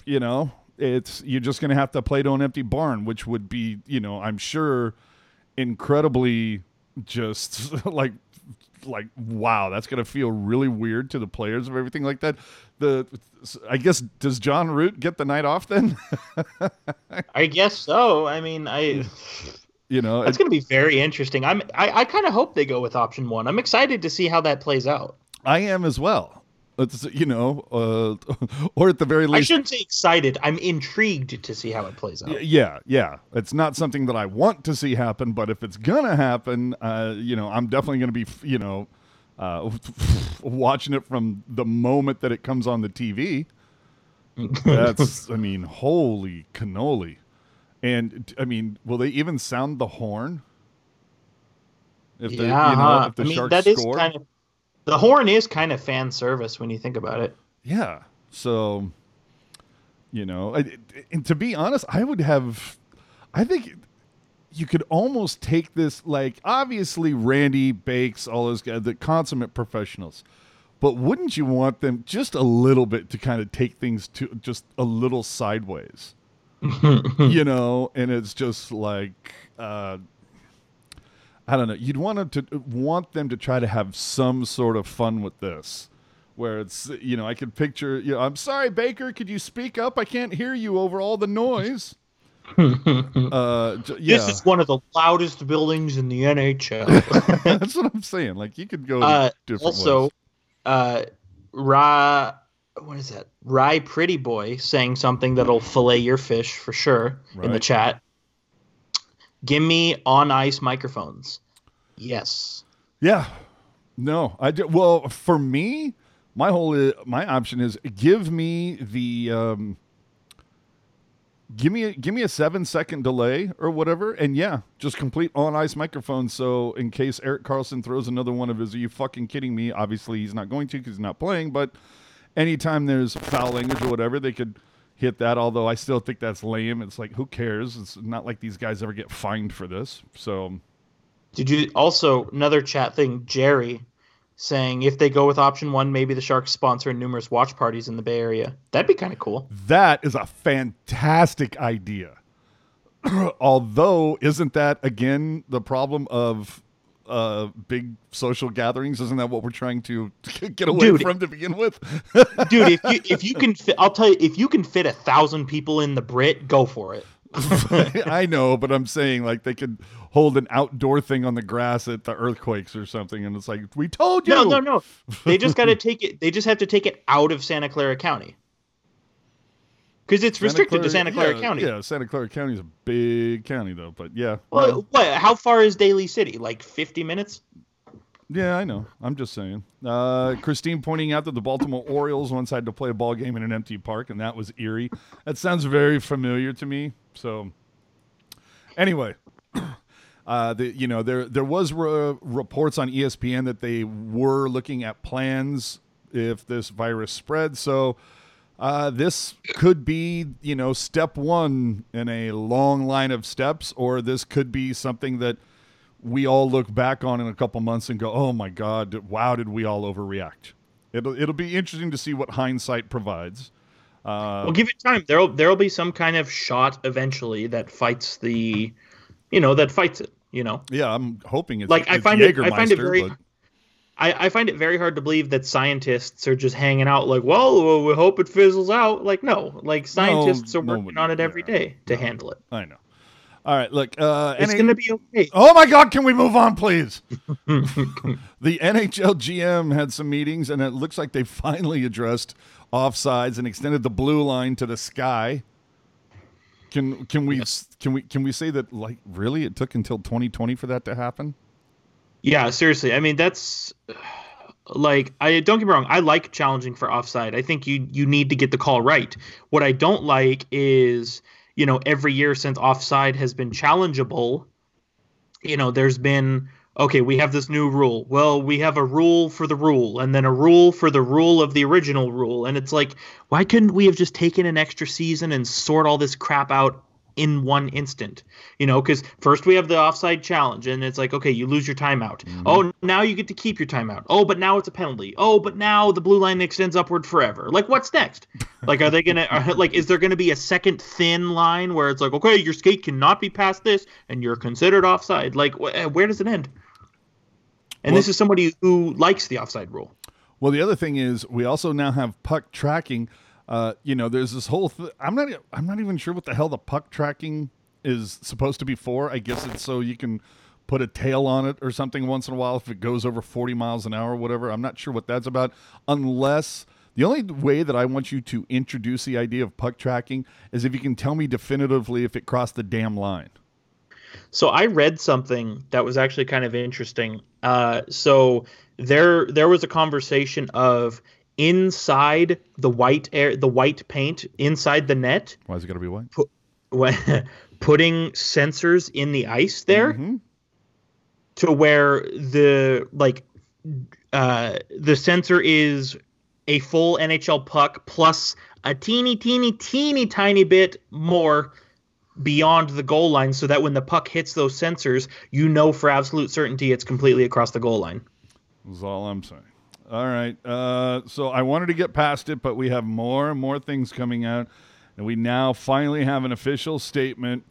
you know, it's you're just going to have to play to an empty barn, which would be, you know, I'm sure, incredibly just like like wow that's going to feel really weird to the players of everything like that the i guess does john root get the night off then I guess so. I mean, I you know it's going to be very interesting. I'm I, I kind of hope they go with option one. I'm excited to see how that plays out. i am as well it's you know uh, or at the very least, I shouldn't say excited. I'm intrigued to see how it plays out. Y- Yeah, yeah. It's not something that I want to see happen, but if it's gonna happen, uh, you know, I'm definitely gonna be, you know, uh, watching it from the moment that it comes on the TV. That's, I mean, holy cannoli! And I mean, will they even sound the horn? If yeah, you know, if the I mean Sharks that is score, kind of the horn is kind of fan service when you think about it. Yeah. So, you know, I, and to be honest, I would have, I think, you could almost take this like obviously Randy Bakes, all those guys, the consummate professionals. But wouldn't you want them just a little bit to kind of take things to just a little sideways? you know, and it's just like uh I don't know. You'd want them to want them to try to have some sort of fun with this, where it's you know I could picture you know I'm sorry Baker, could you speak up? I can't hear you over all the noise. uh, j- yeah, This is one of the loudest buildings in the NHL. that's what I'm saying. Like you could go Uh, different also, ways. uh, Ra, what is that? Rye Pretty Boy saying something that'll fillet your fish for sure in the chat. Give me on ice microphones. Yes. Yeah, no, I do. Well, for me, my whole my option is give me the um, give me a, give me a seven second delay or whatever, and yeah, just complete on ice microphone. So in case Erik Karlsson throws another one of his, are you fucking kidding me? Obviously, he's not going to because he's not playing. But anytime there's foul language or whatever, they could hit that. Although I still think that's lame. It's like who cares? It's not like these guys ever get fined for this. So Did you also another chat thing? Jerry saying if they go with option one, maybe the Sharks sponsor numerous watch parties in the Bay Area. That'd be kind of cool. That is a fantastic idea. Although, isn't that again the problem of uh, big social gatherings? Isn't that what we're trying to get away Dude. from to begin with? Dude, if you if you can fit, I'll tell you, if you can fit a thousand people in the Brit, go for it. I know, but I'm saying like they could hold an outdoor thing on the grass at the earthquakes or something, and it's like we told you. No, no, no. They just got to take it. They just have to take it out of Santa Clara County because it's Santa restricted to Santa Clara yeah, County. Yeah, Santa Clara County is a big county though, but yeah. Well, what? How far is Daly City? Like fifty minutes? Yeah, I know. I'm just saying. Uh, Christine pointing out that the Baltimore Orioles once had to play a ball game in an empty park, and that was eerie. That sounds very familiar to me. So, anyway, uh, the, you know there there was re- reports on ESPN that they were looking at plans if this virus spread. So. Uh, this could be, you know, step one in a long line of steps, or this could be something that we all look back on in a couple months and go, "Oh my God, wow, did we all overreact?" It'll it'll be interesting to see what hindsight provides. Uh, Well, give it time. There'll there'll be some kind of shot eventually that fights the, you know, that fights it. You know, yeah, I'm hoping it's like I it's find it. I find it very. but- I, I find it very hard to believe that scientists are just hanging out like, well, we hope it fizzles out. Like, no, like scientists are working on it every day to handle it. I know. All right, look. Uh, It's NA gonna be okay. Oh my God! Can we move on, please? the NHL GM had some meetings, and it looks like they finally addressed offsides and extended the blue line to the sky. Can can we can we can we say that like really it took until 2020 for that to happen? Yeah, seriously. I mean, that's like I don't get me wrong. I like challenging for offside. I think you you need to get the call right. What I don't like is you know every year since offside has been challengeable, you know, there's been okay, we have this new rule. Well, we have a rule for the rule, and then a rule for the rule of the original rule, and it's like, why couldn't we have just taken an extra season and sort all this crap out in one instant? You know, because first we have the offside challenge, and it's like, okay, you lose your timeout. Mm-hmm. Oh, now you get to keep your timeout. Oh, but now it's a penalty. Oh, but now the blue line extends upward forever. Like, what's next? like, are they gonna are, like? Is there gonna be a second thin line where it's like, okay, your skate cannot be past this, and you're considered offside? Like, wh- eh, where does it end? And this is somebody who likes the offside rule. Well, the other thing is we also now have puck tracking. Uh, you know, there's this whole. Th- I'm not. I'm not even sure what the hell the puck tracking is supposed to be for. I guess it's so you can put a tail on it or something once in a while if it goes over 40 miles an hour or whatever. I'm not sure what that's about. Unless the only way that I want you to introduce the idea of puck tracking is if you can tell me definitively if it crossed the damn line. So I read something that was actually kind of interesting. Uh, so there there was a conversation of inside the white air the white paint inside the net Why is it going to be white? when putting sensors in the ice there Mhm. to where the like uh the sensor is a full NHL puck plus a teeny teeny teeny tiny bit more beyond the goal line so that when the puck hits those sensors, you know for absolute certainty it's completely across the goal line. That's all I'm saying. All right. Uh, so I wanted to get past it, but we have more and more things coming out. And we now finally have an official statement.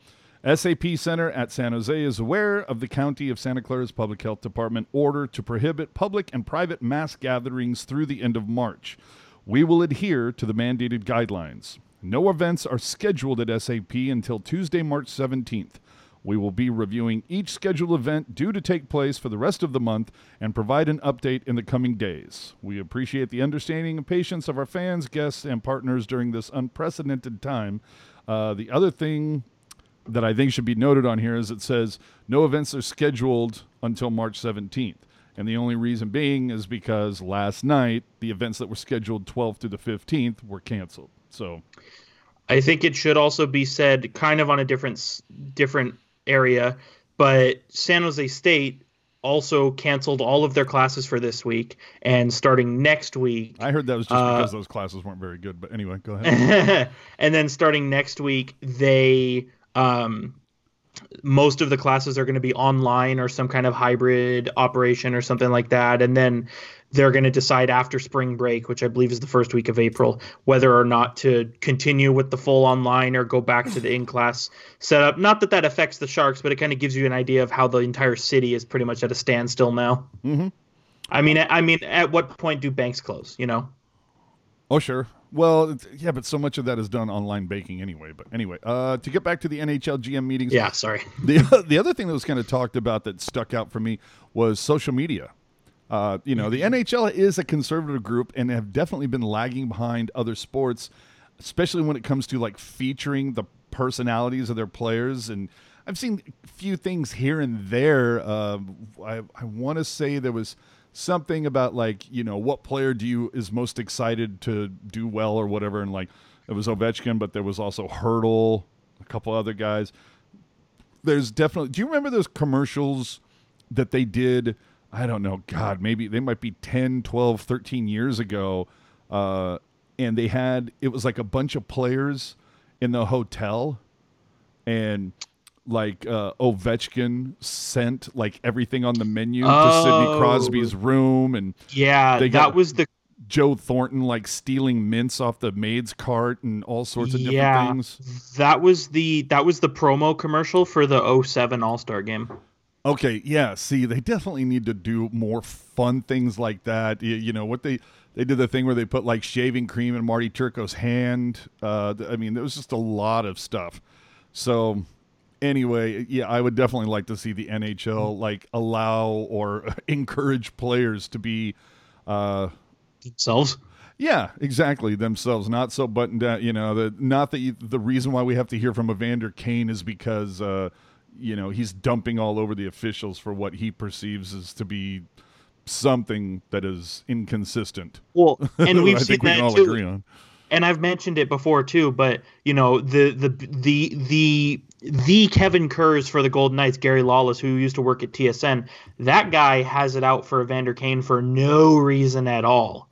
SAP Center at San Jose is aware of the County of Santa Clara's Public Health Department order to prohibit public and private mass gatherings through the end of March. We will adhere to the mandated guidelines. No events are scheduled at SAP until Tuesday, March 17th. We will be reviewing each scheduled event due to take place for the rest of the month and provide an update in the coming days. We appreciate the understanding and patience of our fans, guests, and partners during this unprecedented time. Uh, the other thing that I think should be noted on here is it says no events are scheduled until March 17th. And the only reason being is because last night the events that were scheduled 12th through the 15th were canceled. So I think it should also be said kind of on a different different area, but San Jose State also canceled all of their classes for this week and starting next week I heard that was just Uh, because those classes weren't very good. But anyway, go ahead. and then starting next week they um most of the classes are going to be online or some kind of hybrid operation or something like that and then they're going to decide after spring break which i believe is the first week of april whether or not to continue with the full online or go back to the in-class setup not that that affects the sharks but it kind of gives you an idea of how the entire city is pretty much at a standstill now Mhm. i mean i mean at what point do banks close you know Oh, sure. Well, yeah, but so much of that is done online baking anyway. But anyway, uh, to get back to the NHL GM meetings, yeah sorry the the other thing that was kind of talked about that stuck out for me was social media. Uh, you know, the NHL is a conservative group and have definitely been lagging behind other sports, especially when it comes to like featuring the personalities of their players. And I've seen a few things here and there. Uh, I, I want to say there was something about like you know what player do you is most excited to do well or whatever, and like it was Ovechkin, but there was also Hertl, a couple other guys there's definitely do you remember those commercials that they did i don't know god maybe they might be 10 12 13 years ago uh, and they had it was like a bunch of players in the hotel and like uh, Ovechkin sent like everything on the menu to Sidney Oh. Crosby's room and yeah that was the Joe Thornton like stealing mints off the maid's cart and all sorts of different Yeah. things. That was the that was the promo commercial for the 07 All-Star game. Okay, yeah. See, they definitely need to do more fun things like that. You, you know what they they did the thing where they put like shaving cream in Marty Turco's hand. Uh, I mean, there was just a lot of stuff. So anyway, yeah, I would definitely like to see the NHL like allow or encourage players to be. Uh, Themselves. yeah, exactly. Themselves, not so buttoned down. You know, the not that you, the reason why we have to hear from Evander Kane is because uh, you know he's dumping all over the officials for what he perceives as to be something that is inconsistent. Well, and we've seen think we that all too. agree on. and I've mentioned it before too, but you know the the the the the Kevin Kurz for the Golden Knights, Gary Lawless, who used to work at TSN, that guy has it out for Evander Kane for no reason at all.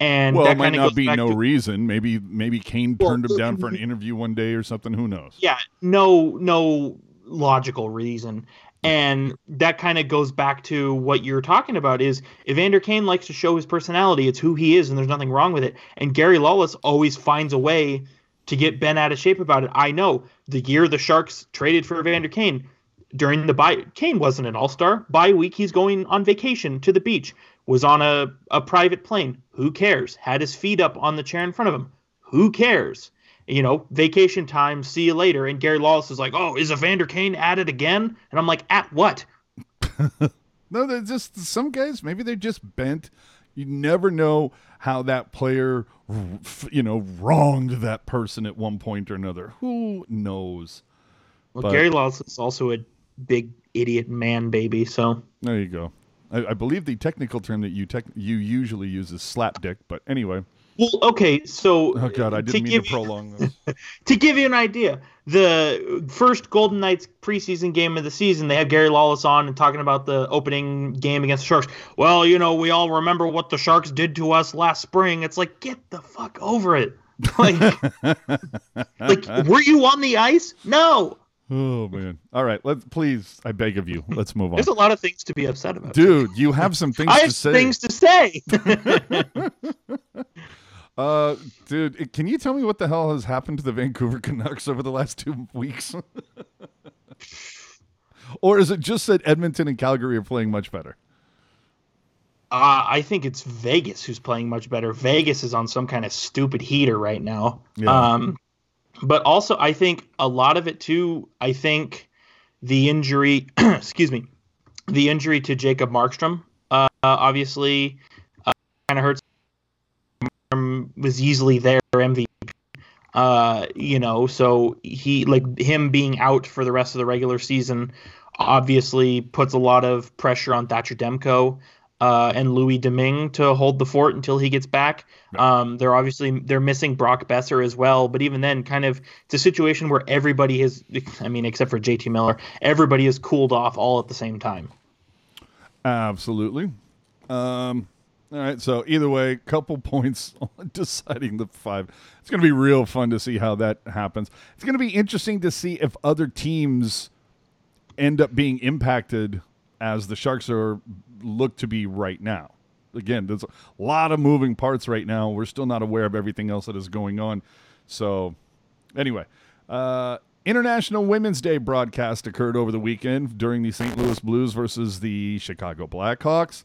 And Well, that it might not be no to, reason. Maybe maybe Kane Well, turned him down for an interview one day or something. Who knows? yeah, no no logical reason. And that kind of goes back to what you're talking about is Evander Kane likes to show his personality. It's who he is, and there's nothing wrong with it. And Gary Lawless always finds a way to get Ben out of shape about it. I know the year the Sharks traded for Evander Kane during the bye, Kane wasn't an all star. Bye week, he's going on vacation to the beach, was on a, a private plane. Who cares? Had his feet up on the chair in front of him. Who cares? You know, vacation time, see you later. And Gary Lawless is like, oh, is Evander Kane at it again? And I'm like, at what? No, they're just some guys. Maybe they're just bent. You never know how that player, you know, wronged that person at one point or another. Who knows? Well, But- Gary Lawless is also a big idiot man baby. So There you go. I, I believe the technical term that you tech, you usually use is slap dick. But anyway, well, okay. So oh god, I to didn't mean give to you- prolong this. to give you an idea, the first Golden Knights preseason game of the season, they had Gary Lawless on and talking about the opening game against the Sharks. Well, you know, we all remember what the Sharks did to us last spring. It's like, get the fuck over it. Like, like, were you on the ice? No. Oh man! All right, let's please. I beg of you, let's move on. There's a lot of things to be upset about. Dude, you have some things I to have say. things to say. Uh, dude, can you tell me what the hell has happened to the Vancouver Canucks over the last two weeks? or is it just that Edmonton and Calgary are playing much better? Uh, I think it's Vegas who's playing much better. Vegas is on some kind of stupid heater right now. Yeah. Um, but also, I think a lot of it too. I think the injury, excuse me, the injury to Jacob Markstrom, uh, obviously, uh, kind of hurts. Was easily their MVP. Uh, you know, so he like him being out for the rest of the regular season obviously puts a lot of pressure on Thatcher Demko uh, and Louis Domingue to hold the fort until he gets back. Um, they're obviously they're missing Brock Boeser as well, but even then, kind of it's a situation where everybody has, I mean, except for JT Miller, everybody has cooled off all at the same time. Absolutely. Um, all right. So either way, couple points on deciding the five. It's going to be real fun to see how that happens. It's going to be interesting to see if other teams end up being impacted as the Sharks are look to be right now. Again, there's a lot of moving parts right now. We're still not aware of everything else that is going on. So, anyway, uh, International Women's Day broadcast occurred over the weekend during the St. Louis Blues versus the Chicago Blackhawks.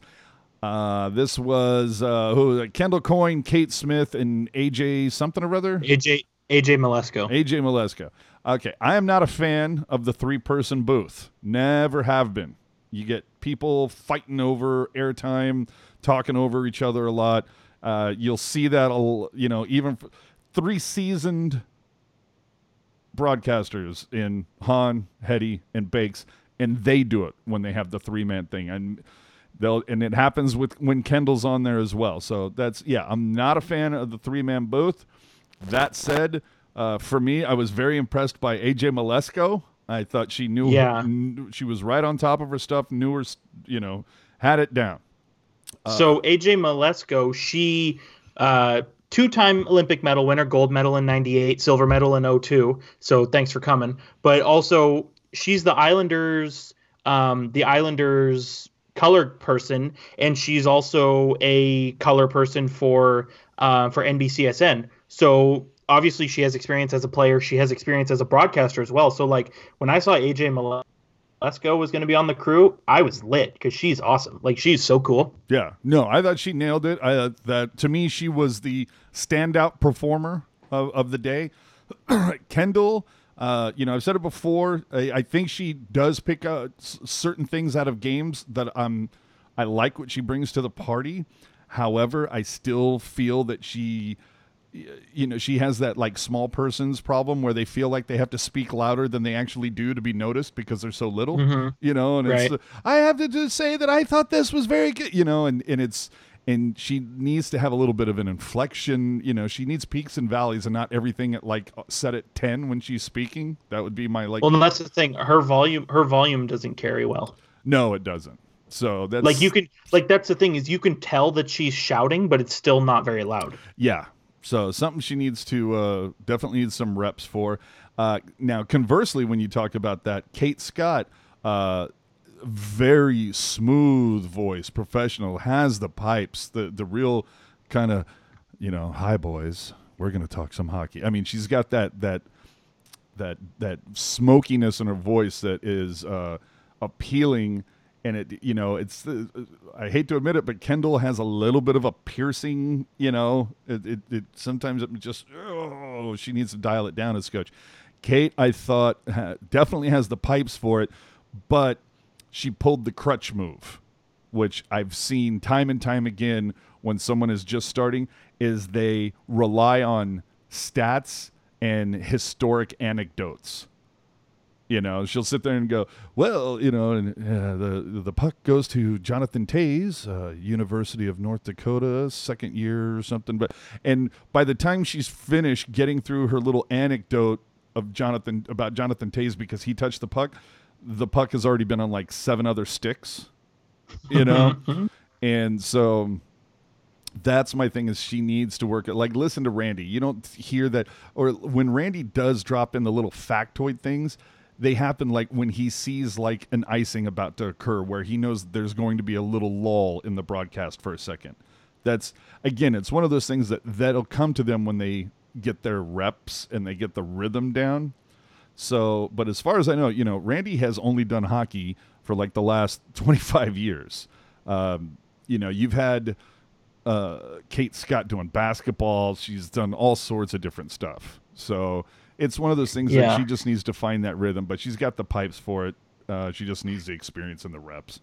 Uh, this was uh, who Kendall Coyne, Kate Smith, and AJ something or other. AJ AJ Mleczko. AJ Mleczko. Okay, I am not a fan of the three person booth. Never have been. You get people fighting over airtime, talking over each other a lot. Uh, you'll see that, you know, even f- three seasoned broadcasters in Hahn, Hetty, and Bakes, and they do it when they have the three man thing. And they'll and it happens with when Kendall's on there as well. So that's yeah, I'm not a fan of the three man booth. That said, uh, for me, I was very impressed by AJ Mleczko. I thought she knew, Yeah. knew- she was right on top of her stuff, knew her, you know, had it down. so AJ Mleczko, she uh, two-time Olympic medal winner, gold medal in '98, silver medal in 02. So thanks for coming. But also, she's the Islanders, um, the Islanders color person, and she's also a color person for uh, for NBCSN. So obviously, she has experience as a player. She has experience as a broadcaster as well. So like when I saw AJ Mleczko was going to be on the crew, I was lit because she's awesome. Like she's so cool. Yeah, no, I thought she nailed it. I uh, that to me she was the standout performer of, of the day. Kendall, uh, you know, I've said it before. I, I think she does pick s- certain things out of games that um I like what she brings to the party. However, I still feel that she you know she has that like small person's problem where they feel like they have to speak louder than they actually do to be noticed because they're so little you know and it's i have to just say that i thought this was very good you know and and it's and she needs to have a little bit of an inflection you know she needs peaks and valleys and not everything at like set at 10 when she's speaking that would be my like Well, that's the thing. Her volume, her volume doesn't carry well. no it doesn't so that's Like you can, like that's the thing is you can tell that she's shouting, but it's still not very loud. Yeah. So something she needs to uh, definitely needs some reps for. Uh, now, conversely, when you talk about that, Kate Scott, uh, very smooth voice, professional, has the pipes, the the real kind of, you know, hi boys, we're gonna talk some hockey. I mean, she's got that that that that smokiness in her voice that is uh, appealing and it you know it's the, I hate to admit it but Kendall has a little bit of a piercing you know it, it, it sometimes it just oh she needs to dial it down as coach Kate I thought definitely has the pipes for it but she pulled the crutch move which I've seen time and time again when someone is just starting, is they rely on stats and historic anecdotes. You know, she'll sit there and go, "Well, you know, and, uh, the the puck goes to Jonathan Toews, uh, University of North Dakota, second year or something." But and by the time she's finished getting through her little anecdote of Jonathan about Jonathan Toews because he touched the puck, the puck has already been on like seven other sticks you know? Mm-hmm. And so that's my thing is she needs to work it. Like listen to randy. You don't hear that or when randy does drop in the little factoid things they happen like when he sees like an icing about to occur where he knows there's going to be a little lull in the broadcast for a second. That's again it's one of those things that that'll come to them when they get their reps and they get the rhythm down so but as far as i know you know randy has only done hockey for like the last 25 years um, you know you've had uh, Kate Scott doing basketball. She's done all sorts of different stuff. So it's one of those things Yeah. that she just needs to find that rhythm, but she's got the pipes for it. Uh, she just needs the experience and the reps.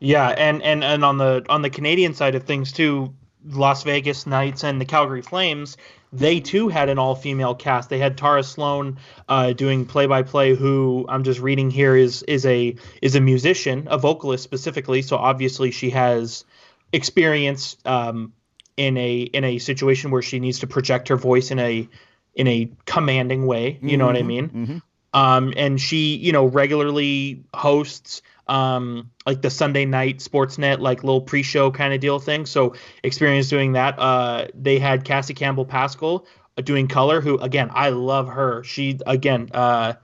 Yeah, and and and on the on the Canadian side of things too, Las Vegas Knights and the Calgary Flames, they too had an all-female cast. They had Tara Slone uh, doing play-by-play, who I'm just reading here is is a is a musician, a vocalist specifically. So obviously she has experience um, in a in a situation where she needs to project her voice in a in a commanding way. You know what I mean? Mhm. um, and she you know regularly hosts um, like the Sunday night Sportsnet like little pre-show kind of deal thing. So experience doing that. Uh, they had Cassie Campbell-Pascall uh, doing color, who again I love her. She again uh,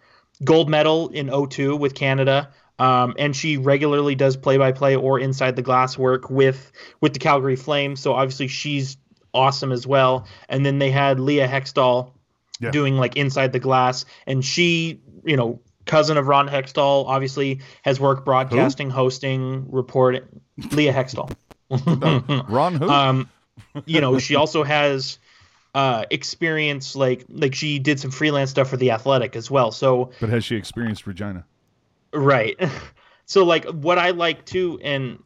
gold medal in 02 with Canada. Um, and she regularly does play-by-play or inside the glass work with with the Calgary Flames. So obviously she's awesome as well. And then they had Leah Hextall Yeah. doing like inside the glass, and she, you know, cousin of Ron Hextall, obviously has worked broadcasting, hosting, reporting. Leah Hextall. Ron who? um, you know, she also has uh experience like like she did some freelance stuff for the Athletic as well. So but has she experienced Regina? Right. So like what I like too, and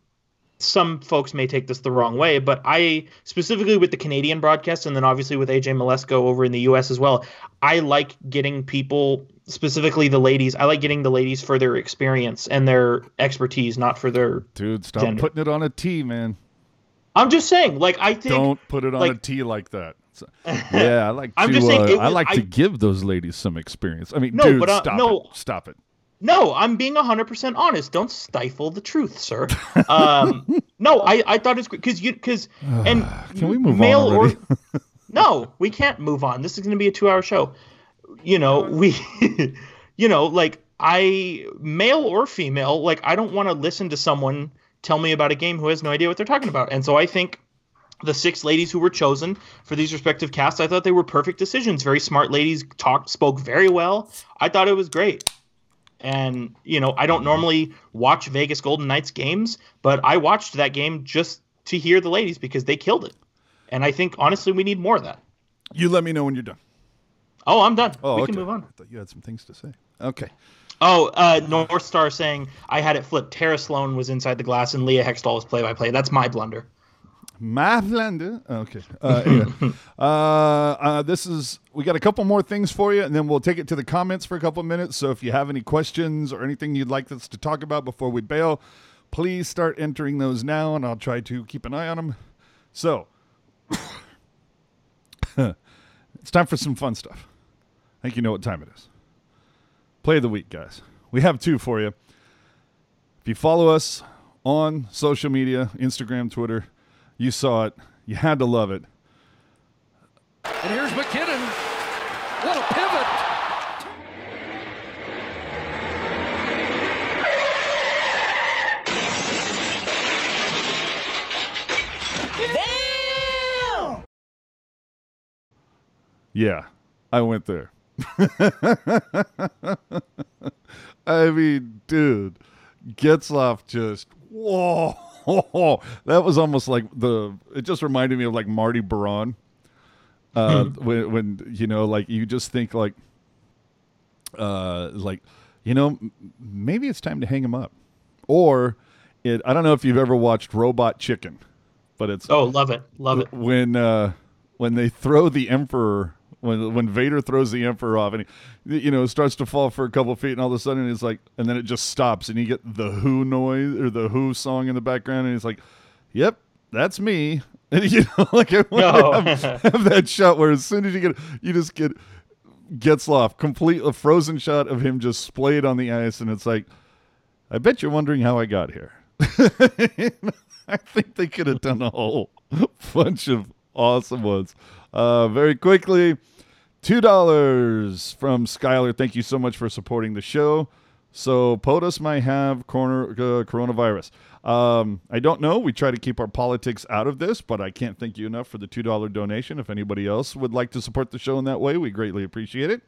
some folks may take this the wrong way, but I specifically with the Canadian broadcast and then obviously with AJ Mleczko over in the US as well, I like getting people specifically the ladies, I like getting the ladies for their experience and their expertise, not for their Dude, stop Gender. putting it on a T, man. I'm just saying, like I think Don't put it on a like- T like that. Yeah, I like I'm to. just saying uh, it I was- like to give those ladies some experience. I mean, No, dude, but, uh, stop no. it. Stop it. No, I'm being 100% honest. Don't stifle the truth, sir. Um, no, I, I thought it's because you because and Can we move male on already? or no, we can't move on. This is going to be a two-hour show. You know, uh-huh. we, you know, like I male or female, like I don't want to listen to someone tell me about a game who has no idea what they're talking about, and so I think the six ladies who were chosen for these respective casts, I thought they were perfect decisions. Very smart ladies, talked, spoke very well. I thought it was great. And you know, I don't normally watch Vegas Golden Knights games, but I watched that game just to hear the ladies because they killed it. And I think honestly, we need more of that. You let me know when you're done. Oh, I'm done. Oh, we okay. can move on. I thought you had some things to say. Okay. Oh, uh, North Star saying I had it flipped. Tara Slone was inside the glass and Leah Hextall was play by play. That's my blunder. My blunder. Okay. Uh, anyway. uh, uh, this is, we got a couple more things for you, and then we'll take it to the comments for a couple minutes. So if you have any questions or anything you'd like us to talk about before we bail, please start entering those now, and I'll try to keep an eye on them. So it's time for some fun stuff. I think you know what time it is. Play of the week, guys. We have two for you. If you follow us on social media, Instagram, Twitter, you saw it. You had to love it. And here's MacKinnon. What a pivot. Yeah, I went there. I mean, dude, Getzlaf just whoa. That was almost like the. It just reminded me of like Marty Baron. Uh, when when you know, like you just think like, uh, like you know, maybe it's time to hang him up, or it. I don't know if you've ever watched Robot Chicken, but it's Oh, love it, love it. when uh when they throw the emperor when when Vader throws the emperor off and he you know starts to fall for a couple feet and all of a sudden it's like and then it just stops and you get the who noise or the who song in the background and he's like yep that's me and you know like I No. have, have that shot where as soon as you get you just get Getzlaf complete a frozen shot of him just splayed on the ice and it's like I bet you're wondering how I got here I think they could have done a whole bunch of awesome ones. Uh, very quickly, two dollars from Skylar. Thank you so much for supporting the show. So POTUS might have corner, uh, coronavirus. Um, I don't know. We try to keep our politics out of this, but I can't thank you enough for the two dollar donation. If anybody else would like to support the show in that way, we greatly appreciate it.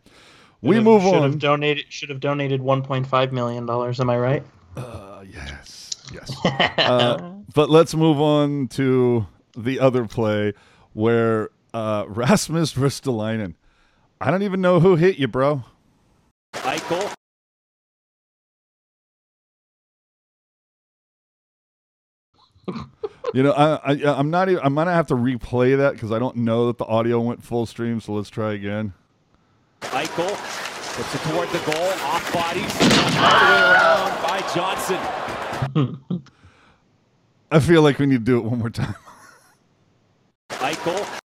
We move should on. Have donated. Should have donated 1.5 million dollars. Am I right? Uh, yes, yes. uh, but let's move on to the other play where uh, Rasmus Ristolainen. I don't even know who hit you, bro. Eichel. You know, I, I I'm not. Even, I'm gonna have to replay that because I don't know that the audio went full stream. So let's try again. Eichel puts it toward the goal. Off body. All the way around by Johnson. I feel like we need to do it one more time. Eichel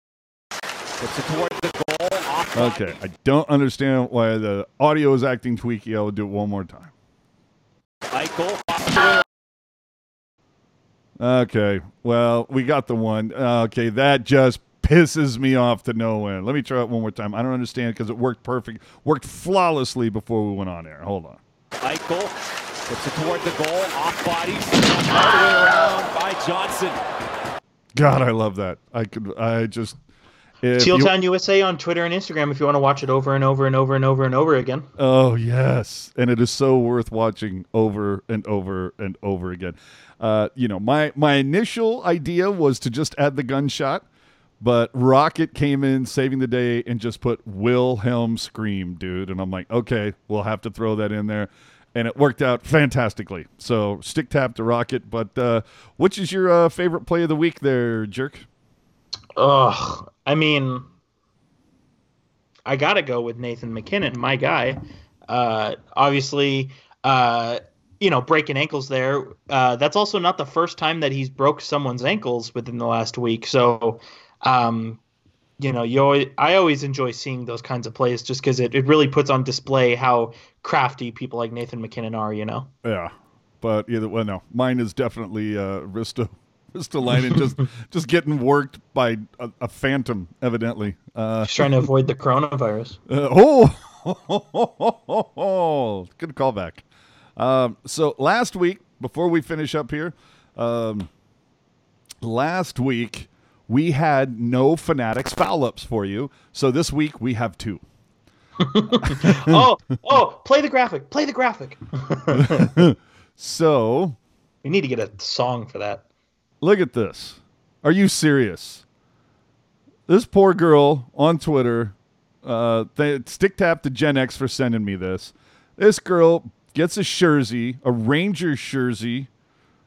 puts it toward the goal. Off. Okay, I don't understand why the audio is acting tweaky. I will do it one more time. Eichel off ah! Okay, well, we got the one. Uh, okay, that just pisses me off to no end. Let me try it one more time. I don't understand because it worked perfect, worked flawlessly before we went on air. Hold on. Eichel puts it toward the goal. Off body. All the way around by Johnson. God, I love that. I could, I just. If you- Tealtown USA on Twitter and Instagram if you want to watch it over and over and over and over and over again. Oh yes, and it is so worth watching over and over and over again. Uh, you know, my my initial idea was to just add the gunshot, but Rocket came in saving the day and just put Wilhelm scream, dude, and I'm like, okay, we'll have to throw that in there, and it worked out fantastically. So stick tap to Rocket, but uh, which is your uh, favorite play of the week, there, jerk? Ugh. I mean, I gotta go with Nathan MacKinnon, my guy. Uh, obviously, uh, you know, breaking ankles there. Uh, that's also not the first time that he's broke someone's ankles within the last week. So, um, you know, you always, I always enjoy seeing those kinds of plays just because it, it really puts on display how crafty people like Nathan MacKinnon are. You know. Yeah, but either well, no, mine is definitely uh, Risto Ristolainen just just getting worked by a, a phantom, evidently. Uh, Just trying to avoid the coronavirus. uh, oh, good callback. Um, so last week, before we finish up here, um, last week we had no fanatics foul ups for you. So this week we have two. oh, oh, play the graphic. Play the graphic. So we need to get a song for that. Look at this. Are you serious? This poor girl on Twitter, uh, th- stick tap to Gen X for sending me this. This girl gets a jersey, a Ranger jersey.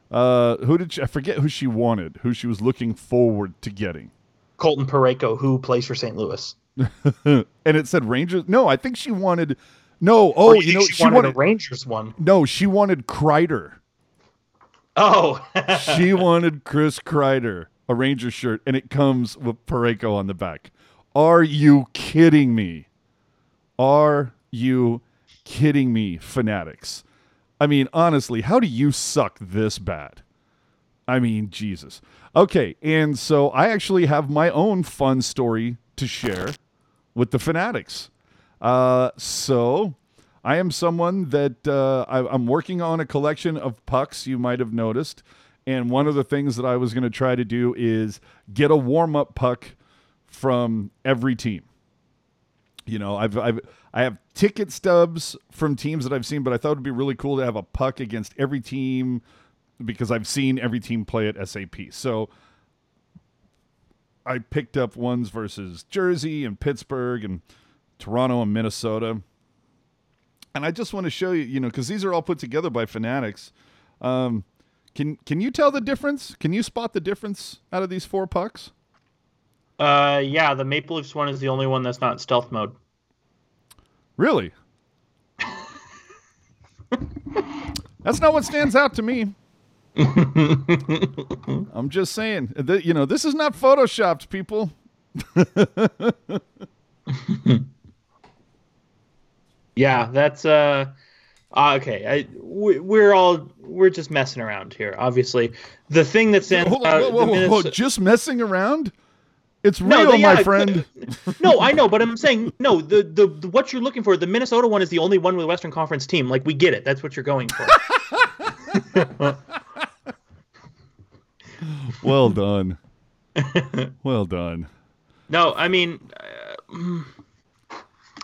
Uh, who did she, I forget who she wanted, who she was looking forward to getting. Colton Parayko, who plays for St. Louis. and it said Rangers. No, I think she wanted. No, oh, Or you, think know, she, she wanted, wanted. a Rangers one. no, she wanted Kreider. Oh, she wanted Chris Kreider, a Ranger shirt, and it comes with Parayko on the back. Are you kidding me? Are you kidding me, fanatics? I mean, honestly, how do you suck this bad? I mean, Jesus. Okay, and so I actually have my own fun story to share with the fanatics. Uh, so I am someone that uh, I, I'm working on a collection of pucks. You might have noticed, and one of the things that I was going to try to do is get a warm up puck from every team. You know, I've, I've I have ticket stubs from teams that I've seen, but I thought it'd be really cool to have a puck against every team because I've seen every team play at SAP. So I picked up ones versus Jersey and Pittsburgh and Toronto and Minnesota. And I just want to show you, you know, because these are all put together by Fanatics. Um, can can you tell the difference? Can you spot the difference out of these four pucks? uh, yeah. The Maple Leafs one is the only one that's not in stealth mode. Really? That's not what stands out to me. I'm just saying, that, you know, this is not photoshopped, people. Yeah, that's uh, Uh, okay, I, we, we're all we're just messing around here. Obviously, the thing that's stands Hold on, out. whoa, whoa, the whoa, just messing around? It's No, real, the- yeah, my friend. no, I know, but I'm saying no. The, the the what you're looking for, the Minnesota one is the only one with a Western Conference team. Like we get it. That's what you're going for. Well done. well done. no, I mean, uh,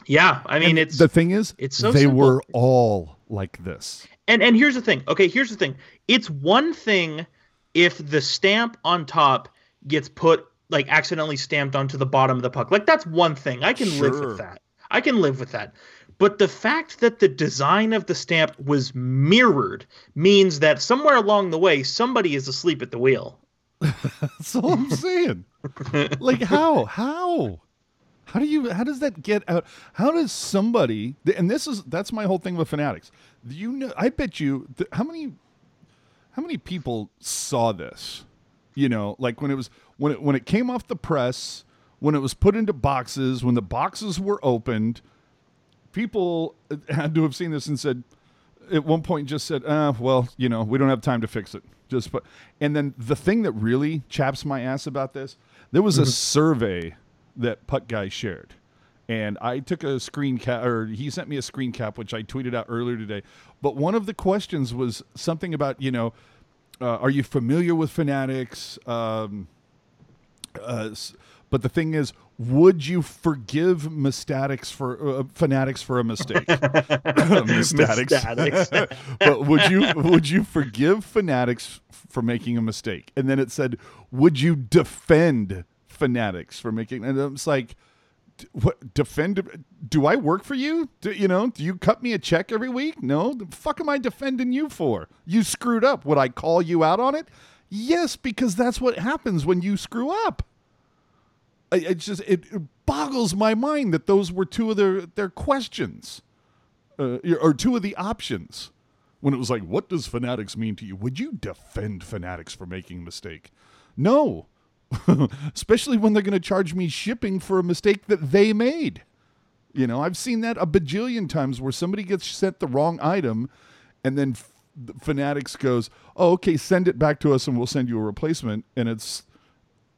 yeah, I mean And it's the thing is, it's so they simple. were all like this. And and here's the thing. Okay, here's the thing. It's one thing if the stamp on top gets put like accidentally stamped onto the bottom of the puck. Like that's one thing. I can live with that. I can live with that. But the fact that the design of the stamp was mirrored means that somewhere along the way somebody is asleep at the wheel. That's all I'm saying. like how? How? How do you how does that get out? How does somebody and this is that's my whole thing with fanatics. You know I bet you how many how many people saw this? You know, like when it was when it when it came off the press, when it was put into boxes, when the boxes were opened, people had to have seen this and said at one point just said, uh, well, you know, we don't have time to fix it. Just put and then the thing that really chaps my ass about this, there was a survey that Puck Guy shared. And I took a screen cap, or he sent me a screen cap, which I tweeted out earlier today. But one of the questions was something about, you know, uh, are you familiar with Fanatics? Um, uh, but the thing is, would you forgive Mystatics for uh, fanatics for a mistake? Mystatics. but would you would you forgive fanatics for making a mistake? And then it said, would you defend fanatics for making? And it's like, what defend? Do I work for you? Do, you know? Do you cut me a check every week? No. The fuck am I defending you for? You screwed up. Would I call you out on it? Yes, because that's what happens when you screw up. I, it's just it, it boggles my mind that those were two of their their questions, uh, or two of the options. When it was like, "What does fanatics mean to you?" Would you defend fanatics for making a mistake? No, especially when they're going to charge me shipping for a mistake that they made. You know, I've seen that a bajillion times where somebody gets sent the wrong item, and then f- Fanatics goes, "Oh, okay, send it back to us, and we'll send you a replacement." And it's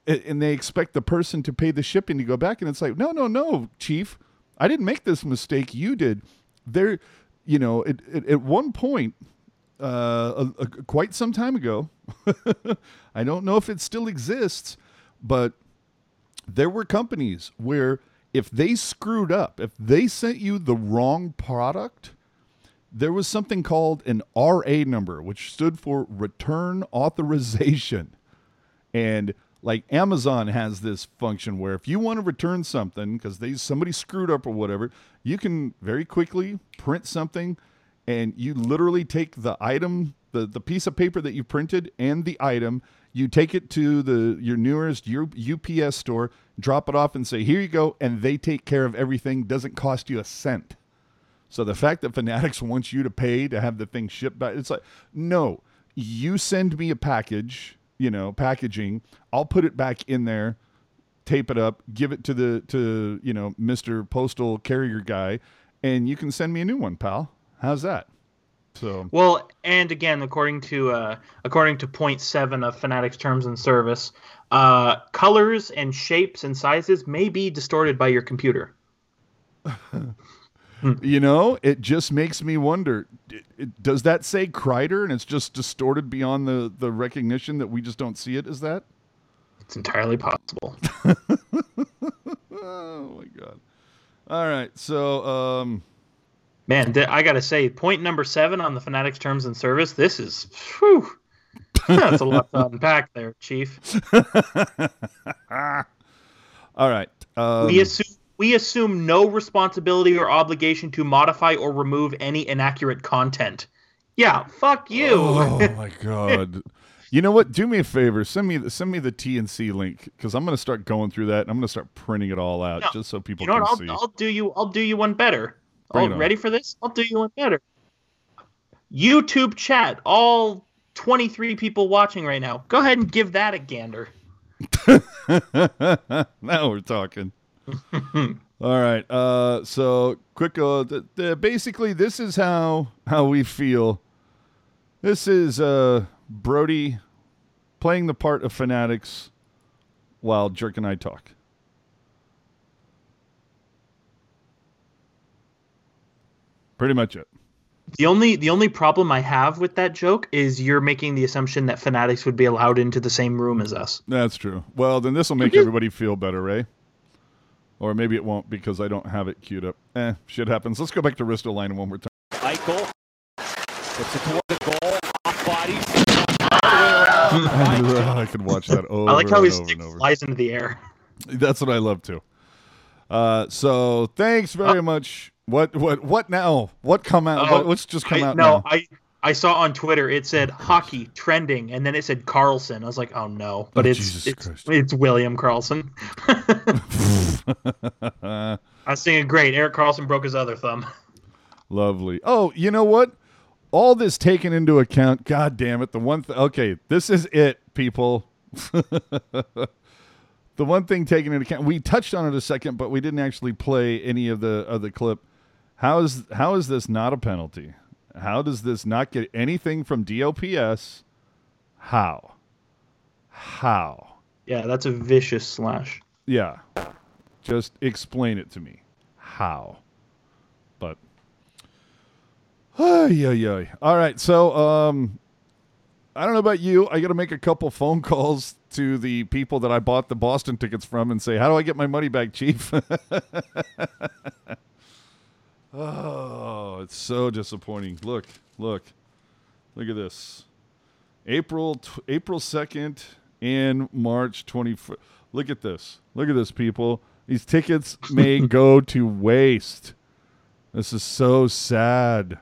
and they expect the person to pay the shipping to go back and it's like no no no chief i didn't make this mistake you did there you know it, it, at one point uh, a, a- quite some time ago i don't know if it still exists but there were companies where if they screwed up if they sent you the wrong product there was something called an ra number which stood for return authorization. And like Amazon has this function where if you want to return something because they somebody screwed up or whatever, you can very quickly print something and you literally take the item, the, the piece of paper that you printed and the item, you take it to the your nearest UPS store, drop it off and say, "Here you go," and they take care of everything, doesn't cost you a cent. So the fact that Fanatics wants you to pay to have the thing shipped back, it's like, no, you send me a package, you know, packaging, I'll put it back in there, tape it up, give it to the to, you know, Mr. Postal Carrier guy, and you can send me a new one, pal. How's that? So Well, and again, according to uh, according to point seven of Fanatics Terms and Service, uh, colors and shapes and sizes may be distorted by your computer. you know, it just makes me wonder: it, it- does that say Kreider, and it's just distorted beyond the the recognition that we just don't see it? Is that? It's entirely possible. Oh my god! All right, so um, Man, th- I gotta say, point number seven on the Fanatics Terms and Service. This is, whew, that's a lot to unpack there, Chief. all right. Um, we assume we assume no responsibility or obligation to modify or remove any inaccurate content. Yeah, fuck you. Oh my god! you know what? Do me a favor. Send me the, send me the TNC link because I'm going to start going through that. and I'm going to start printing it all out No, just so people you know what? I'll, see. I'll do you. I'll do you one better. Bring Oh, ready for this? I'll do you one better. YouTube chat. All 23 people watching right now. Go ahead and give that a gander. now we're talking. All right. Uh, so quick. Uh, th- th- basically, this is how how we feel. This is uh, Brody playing the part of fanatics while Jerk and I talk. Pretty much it. The only the only problem I have with that joke is you're making the assumption that fanatics would be allowed into the same room as us. That's true. Well, then this will make everybody feel better, Ray. Or maybe it won't because I don't have it queued up. Eh, shit happens. Let's go back to Risto line one more time. Eichel puts it toward the goal. Off bodies. All the way around. by I could watch that over I like how and his over stick and over. flies into the air. That's what I love too. Uh, so thanks very much. What what what now? What come out? Oh, what, what's just come I, out no, now? I I saw on Twitter it said hockey trending, and then it said Karlsson. I was like, oh no, but Oh, it's it's, it's William Karlsson. I was thinking, great. Erik Karlsson broke his other thumb. Lovely. Oh, you know what? All this taken into account. God damn it! The one. Th- okay, this is it, people. the one thing taken into account. We touched on it a second, but we didn't actually play any of the of the clip. How is how is this not a penalty? How does this not get anything from DLPS? How? How? Yeah, that's a vicious slash. Yeah. Just explain it to me. How? But Ay, yeah, ay. All right. So, um, I don't know about you. I got to make a couple phone calls to the people that I bought the Boston tickets from and say, "How do I get my money back, Chief?" oh, it's so disappointing. Look, look, look at this. April tw- April second and March twenty. Look at this. Look at this, people. These tickets may go to waste. This is so sad.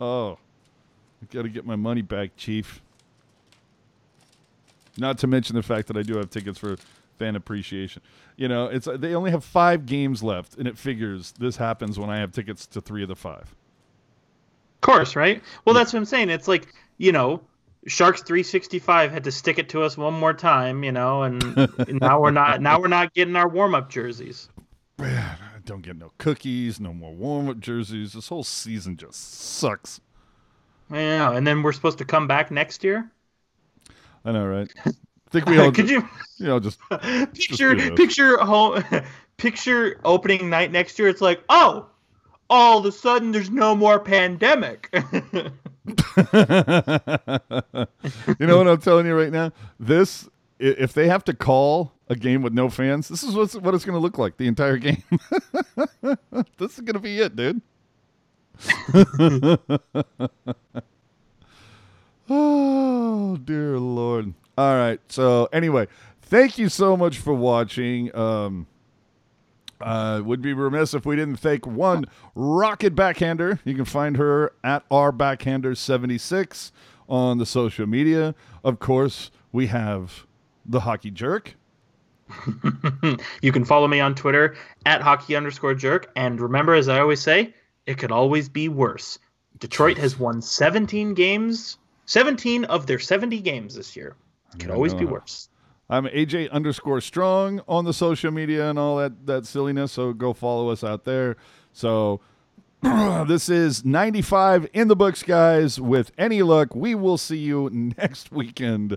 Oh, I got to get my money back, Chief. Not to mention the fact that I do have tickets for fan appreciation. You know, it's they only have five games left, and it figures this happens when I have tickets to three of the five. Of course, right? Well, that's what I'm saying. It's like you know, Sharks 365 had to stick it to us one more time, you know, and now we're not now we're not getting our warm up jerseys. Man, I don't get no cookies, no more warm up jerseys. This whole season just sucks. Yeah, and then we're supposed to come back next year. I know, right? I think we all Could you you know just picture this. picture home picture opening night next year? It's like, oh, all of a sudden there's no more pandemic. you know what I'm telling you right now? This, if they have to call a game with no fans, this is what's, what it's going to look like the entire game. this is going to be it, dude. oh, dear Lord. All right. So, anyway, thank you so much for watching. Um, uh, would be remiss if we didn't thank one rocket backhander. You can find her at our backhander seventy six on the social media. Of course, we have the hockey jerk. you can follow me on Twitter at hockey underscore jerk. And remember, as I always say, it could always be worse. Detroit has won 17 games, 17 of their 70 games this year. It could always be worse. I'm AJ underscore strong on the social media and all that that silliness. So go follow us out there. So this is 95 in the books, guys. With any luck, we will see you next weekend.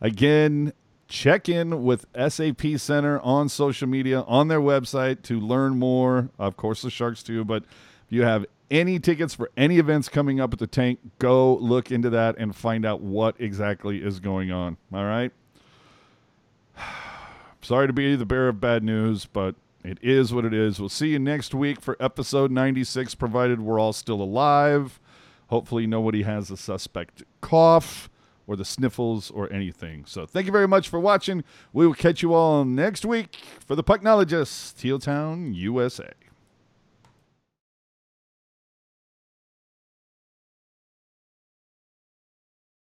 Again, check in with SAP Center on social media on their website to learn more. Of course, the Sharks too. But if you have any tickets for any events coming up at the tank, go look into that and find out what exactly is going on. All right. Sorry to be the bearer of bad news, but it is what it is. We'll see you next week for episode 96, provided we're all still alive. Hopefully, nobody has a suspect cough or the sniffles or anything. So, thank you very much for watching. We will catch you all next week for the Pucknologists, Teal Town, USA.